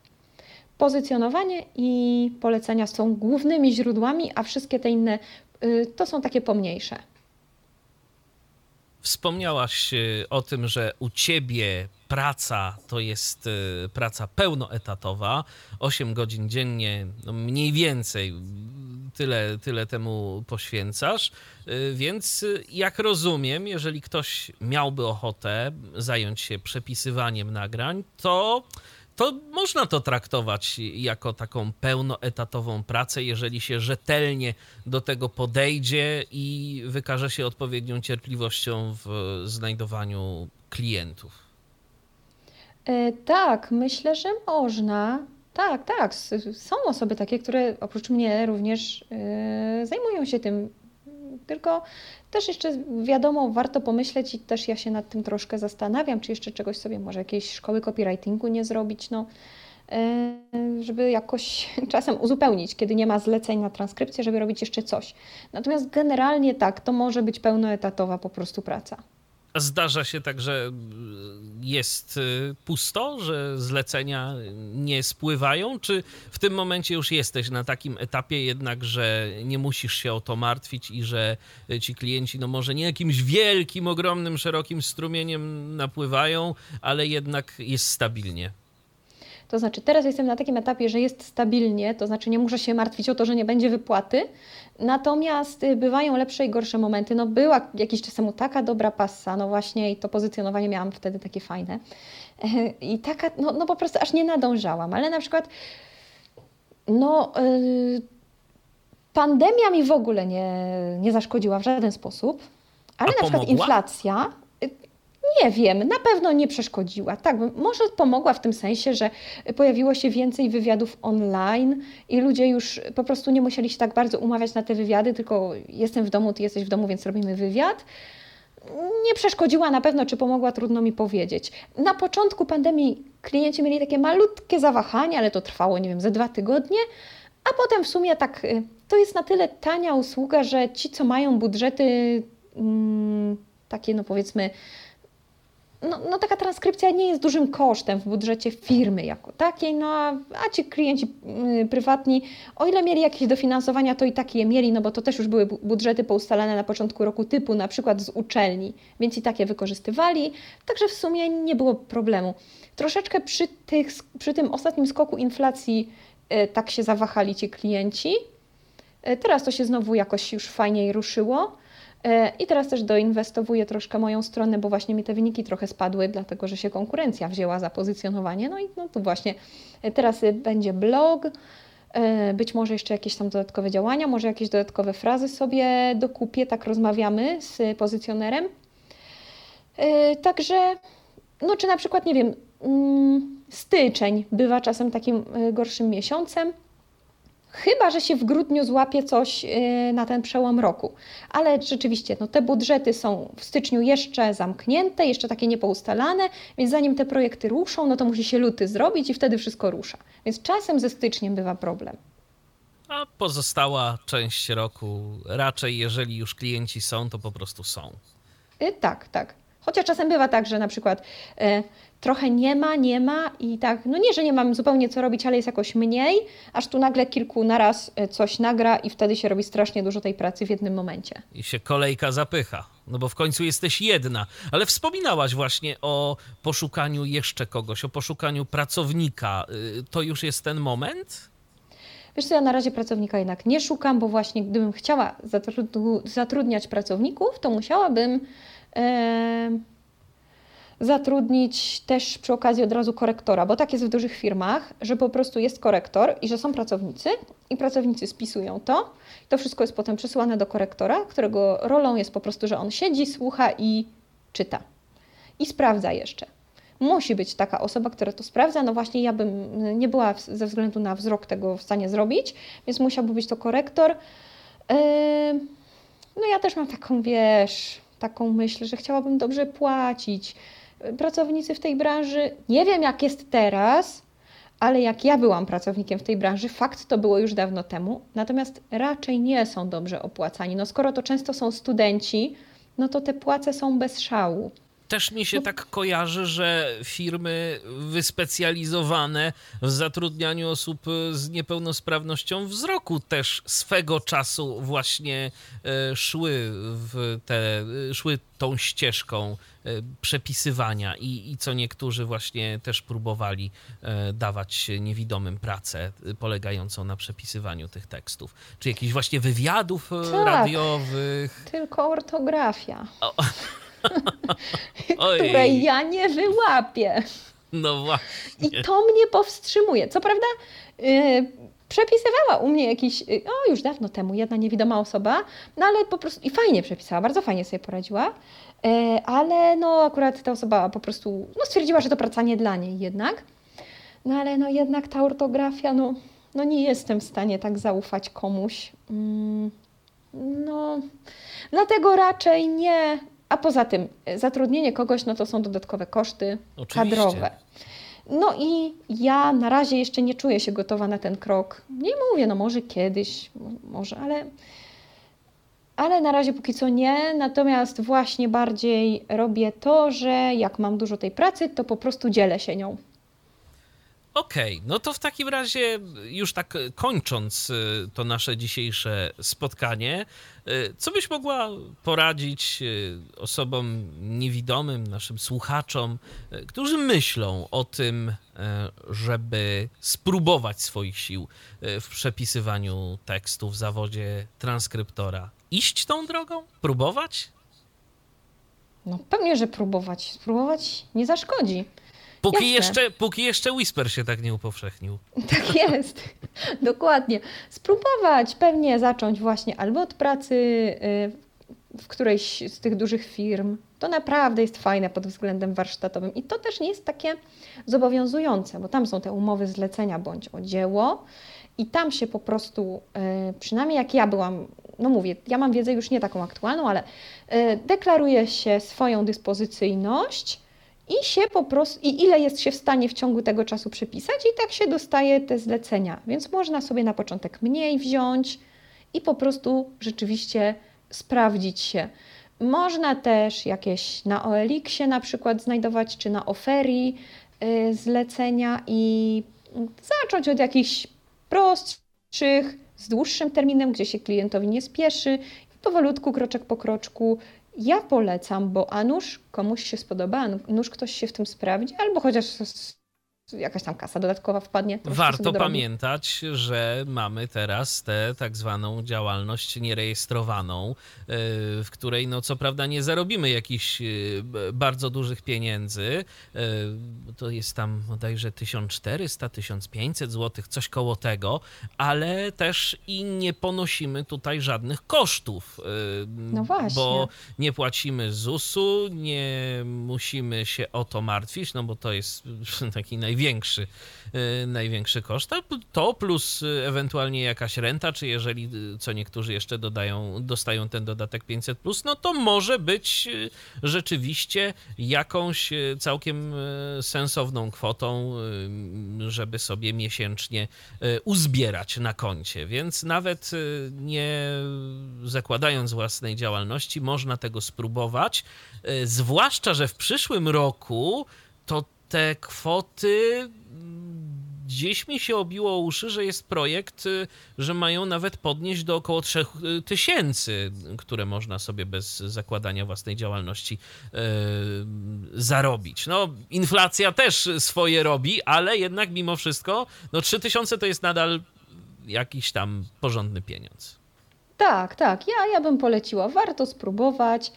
Pozycjonowanie i polecenia są głównymi źródłami, a wszystkie te inne y, to są takie pomniejsze. Wspomniałaś y, o tym, że u ciebie praca to jest y, praca pełnoetatowa, 8 godzin dziennie, no mniej więcej tyle, tyle temu poświęcasz. Więc jak rozumiem, jeżeli ktoś miałby ochotę zająć się przepisywaniem nagrań, to to można to traktować jako taką pełnoetatową pracę, jeżeli się rzetelnie do tego podejdzie i wykaże się odpowiednią cierpliwością w znajdowaniu klientów. E, tak, myślę, że można. Tak, tak. Są osoby takie, które oprócz mnie również e, zajmują się tym. Tylko też jeszcze wiadomo, warto pomyśleć i też ja się nad tym troszkę zastanawiam, czy jeszcze czegoś sobie, może jakiejś szkoły copywritingu nie zrobić, no, e, żeby jakoś czasem uzupełnić, kiedy nie ma zleceń na transkrypcję, żeby robić jeszcze coś. Natomiast generalnie tak, to może być pełnoetatowa po prostu praca. Zdarza się tak, że jest y, pusto, że zlecenia nie spływają? Czy w tym momencie już jesteś na takim etapie jednak, że nie musisz się o to martwić i że ci klienci, no może nie jakimś wielkim, ogromnym, szerokim strumieniem napływają, ale jednak jest stabilnie? To znaczy, teraz jestem na takim etapie, że jest stabilnie, to znaczy nie muszę się martwić o to, że nie będzie wypłaty. Natomiast y, bywają lepsze i gorsze momenty. No była jakiś czas temu taka dobra passa, no właśnie i to pozycjonowanie miałam wtedy takie fajne. I taka, no, no po prostu aż nie nadążałam, ale na przykład no yy, pandemia mi w ogóle nie, nie zaszkodziła w żaden sposób, ale A na przykład pomogła? inflacja nie wiem, na pewno nie przeszkodziła. Tak, może pomogła w tym sensie, że pojawiło się więcej wywiadów online i ludzie już po prostu nie musieli się tak bardzo umawiać na te wywiady, tylko jestem w domu, ty jesteś w domu, więc robimy wywiad. Nie przeszkodziła na pewno, czy pomogła, trudno mi powiedzieć. Na początku pandemii klienci mieli takie malutkie zawahania, ale to trwało, nie wiem, ze dwa tygodnie, a potem w sumie tak, y, to jest na tyle tania usługa, że ci, co mają budżety mm, takie, no powiedzmy, no, no, taka transkrypcja nie jest dużym kosztem w budżecie firmy jako takiej, no a, a ci klienci y, prywatni, o ile mieli jakieś dofinansowania, to i tak je mieli, no bo to też już były bu- budżety poustalane na początku roku typu na przykład z uczelni, więc i takie wykorzystywali, także w sumie nie było problemu. Troszeczkę przy, tych, przy tym ostatnim skoku inflacji y, tak się zawahali ci klienci, y, teraz to się znowu jakoś już fajniej ruszyło. E, I teraz też doinwestowuję troszkę moją stronę, bo właśnie mi te wyniki trochę spadły, dlatego że się konkurencja wzięła za pozycjonowanie. No i no tu właśnie e, teraz y, będzie blog, e, być może jeszcze jakieś tam dodatkowe działania, może jakieś dodatkowe frazy sobie dokupię, tak rozmawiamy z pozycjonerem. E, Także, no czy na przykład, nie wiem, mm, styczeń bywa czasem takim e, gorszym miesiącem. Chyba, że się w grudniu złapie coś yy, na ten przełom roku. Ale rzeczywiście, no te budżety są w styczniu jeszcze zamknięte, jeszcze takie niepoustalane, więc zanim te projekty ruszą, no to musi się luty zrobić i wtedy wszystko rusza. Więc czasem ze styczniem bywa problem. A pozostała część roku raczej, jeżeli już klienci są, to po prostu są. Yy, tak, tak. Chociaż czasem bywa tak, że na przykład e, trochę nie ma, nie ma i tak, no nie, że nie mam zupełnie co robić, ale jest jakoś mniej, aż tu nagle kilku naraz e, coś nagra i wtedy się robi strasznie dużo tej pracy w jednym momencie. I się kolejka zapycha. No bo w końcu jesteś jedna. Ale wspominałaś właśnie o poszukaniu jeszcze kogoś, o poszukaniu pracownika. Y, To już jest ten moment? Wiesz co, ja na razie pracownika jednak nie szukam, bo właśnie gdybym chciała zatrudniać, pracowników, to musiałabym zatrudnić też przy okazji od razu korektora, bo tak jest w dużych firmach, że po prostu jest korektor i że są pracownicy i pracownicy spisują to. To wszystko jest potem przesyłane do korektora, którego rolą jest po prostu, że on siedzi, słucha i czyta. I sprawdza jeszcze. Musi być taka osoba, która to sprawdza. No właśnie, ja bym nie była ze względu na wzrok tego w stanie zrobić, więc musiałby być to korektor. No ja też mam taką, wiesz, taką myśl, że chciałabym dobrze płacić. Pracownicy w tej branży, nie wiem jak jest teraz, ale jak ja byłam pracownikiem w tej branży, fakt to było już dawno temu, natomiast raczej nie są dobrze opłacani. No skoro to często są studenci, no to te płace są bez szału. Też mi się tak kojarzy, że firmy wyspecjalizowane w zatrudnianiu osób z niepełnosprawnością wzroku też swego czasu właśnie e, szły w te, szły tą ścieżką e, przepisywania i, i co niektórzy właśnie też próbowali e, dawać niewidomym pracę polegającą na przepisywaniu tych tekstów. Czy jakichś właśnie wywiadów Tak. radiowych. Tylko ortografia, O. Której ja nie wyłapię. No właśnie. I to mnie powstrzymuje. Co prawda, yy, przepisywała u mnie jakiś, yy, o już dawno temu, jedna niewidoma osoba, no ale po prostu, i fajnie przepisała, bardzo fajnie sobie poradziła, yy, ale no akurat ta osoba po prostu, no stwierdziła, że to praca nie dla niej jednak. No ale no jednak ta ortografia, no, no nie jestem w stanie tak zaufać komuś. Mm, no, dlatego raczej nie. A poza tym, y, zatrudnienie kogoś, no to są dodatkowe koszty Oczywiście. kadrowe. No i ja na razie jeszcze nie czuję się gotowa na ten krok. Nie mówię, no może kiedyś, mo- może, ale, ale na razie póki co nie. Natomiast właśnie bardziej robię to, że jak mam dużo tej pracy, to po prostu dzielę się nią. Okej, okay, no to w takim razie, już tak kończąc y, to nasze dzisiejsze spotkanie, y, co byś mogła poradzić osobom niewidomym, naszym słuchaczom, którzy myślą o tym, żeby spróbować swoich sił w przepisywaniu tekstu w zawodzie transkryptora? Iść tą drogą? Próbować? No pewnie, że próbować. Spróbować nie zaszkodzi. Póki jeszcze, póki jeszcze Whisper się tak nie upowszechnił. Tak jest, dokładnie. Spróbować, pewnie zacząć właśnie albo od pracy y, w którejś z tych dużych firm. To naprawdę jest fajne pod względem warsztatowym i to też nie jest takie zobowiązujące, bo tam są te umowy zlecenia bądź o dzieło i tam się po prostu, y, przynajmniej jak ja byłam, no mówię, ja mam wiedzę już nie taką aktualną, ale y, deklaruje się swoją dyspozycyjność i się po prostu, i ile jest się w stanie w ciągu tego czasu przepisać, i tak się dostaje te zlecenia. Więc można sobie na początek mniej wziąć i po prostu rzeczywiście sprawdzić się. Można też jakieś na OLX-ie na przykład znajdować, czy na Oferi yy, zlecenia i zacząć od jakichś prostszych, z dłuższym terminem, gdzie się klientowi nie spieszy, powolutku, kroczek po kroczku ja polecam, bo a nuż komuś się spodoba, a nuż ktoś się w tym sprawdzi, albo chociaż jakaś tam kasa dodatkowa wpadnie. Warto pamiętać, że mamy teraz tę tak zwaną działalność nierejestrowaną, e, w której no co prawda nie zarobimy jakichś e, bardzo dużych pieniędzy. E, to jest tam bodajże 1400-1500 zł, coś koło tego, ale też i nie ponosimy tutaj żadnych kosztów. No właśnie. Bo nie płacimy ZUS-u, nie musimy się o to martwić, no bo to jest taki naj największy, y, największy koszt. To plus y, ewentualnie jakaś renta, czy jeżeli y, co niektórzy jeszcze dodają, dostają ten dodatek 500, plus, no to może być rzeczywiście jakąś całkiem sensowną kwotą, żeby sobie miesięcznie uzbierać na koncie. Więc nawet nie zakładając własnej działalności, można tego spróbować. Zwłaszcza, że w przyszłym roku to te kwoty gdzieś mi się obiło uszy, że jest projekt, y, że mają nawet podnieść do około 3000, które można sobie bez zakładania własnej działalności yy, zarobić. No, inflacja też swoje robi, ale jednak mimo wszystko, no 3000 to jest nadal jakiś tam porządny pieniądz. Tak, tak. Ja, ja bym poleciła. Warto spróbować.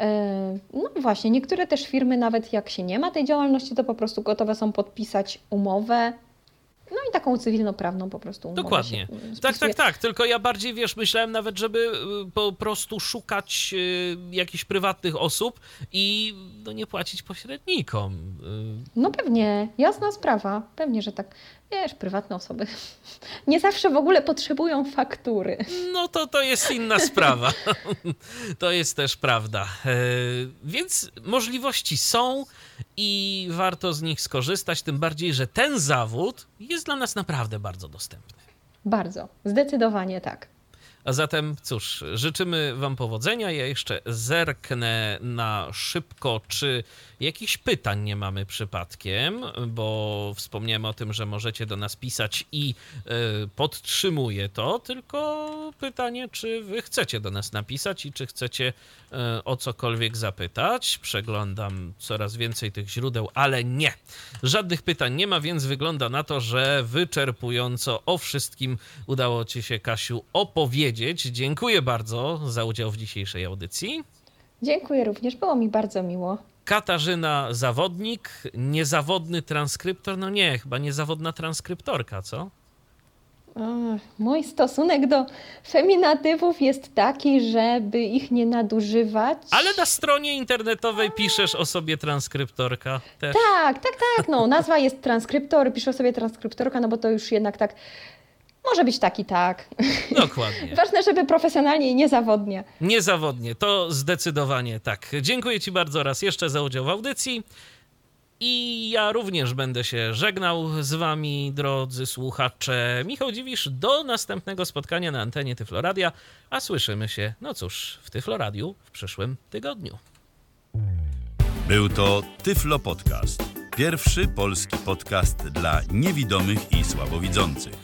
E, no właśnie, niektóre też firmy, nawet jak się nie ma tej działalności, to po prostu gotowe są podpisać umowę no i taką cywilnoprawną po prostu. Dokładnie. Tak, tak, tak. Tylko ja bardziej, wiesz, myślałem nawet, żeby y, po prostu szukać y, jakichś prywatnych osób i no, nie płacić pośrednikom. Y. No pewnie, jasna sprawa. Pewnie, że tak. Wiesz, prywatne osoby nie zawsze w ogóle potrzebują faktury. No to to jest inna sprawa. to jest też prawda. E, więc możliwości są i warto z nich skorzystać, tym bardziej, że ten zawód jest dla nas naprawdę bardzo dostępny. Bardzo, zdecydowanie tak. A zatem, cóż, życzymy Wam powodzenia. Ja jeszcze zerknę na szybko, czy jakichś pytań nie mamy przypadkiem, bo wspomniałem o tym, że możecie do nas pisać i y, podtrzymuję to, tylko pytanie, czy Wy chcecie do nas napisać i czy chcecie y, o cokolwiek zapytać. Przeglądam coraz więcej tych źródeł, ale nie. Żadnych pytań nie ma, więc wygląda na to, że wyczerpująco o wszystkim udało Ci się, Kasiu, opowiedzieć powiedzieć. Dziękuję bardzo za udział w dzisiejszej audycji. Dziękuję również, było mi bardzo miło. Katarzyna Zawodnik, niezawodny transkryptor. No nie, chyba niezawodna transkryptorka, co? mój stosunek do feminatywów jest taki, żeby ich nie nadużywać. Ale na stronie internetowej piszesz o sobie transkryptorka też. Tak, tak, tak. No, nazwa jest transkryptor, piszę o sobie transkryptorka, no bo to już jednak tak może być tak i tak. Dokładnie. Ważne, żeby profesjonalnie i niezawodnie. Niezawodnie, to zdecydowanie tak. Dziękuję Ci bardzo raz jeszcze za udział w audycji. I ja również będę się żegnał z Wami, drodzy słuchacze. Michał Dziwisz, do następnego spotkania na antenie Tyfloradia, a słyszymy się, no cóż, w Tyfloradiu w przyszłym tygodniu. Był to Tyflo Podcast. Pierwszy polski podcast dla niewidomych i słabowidzących.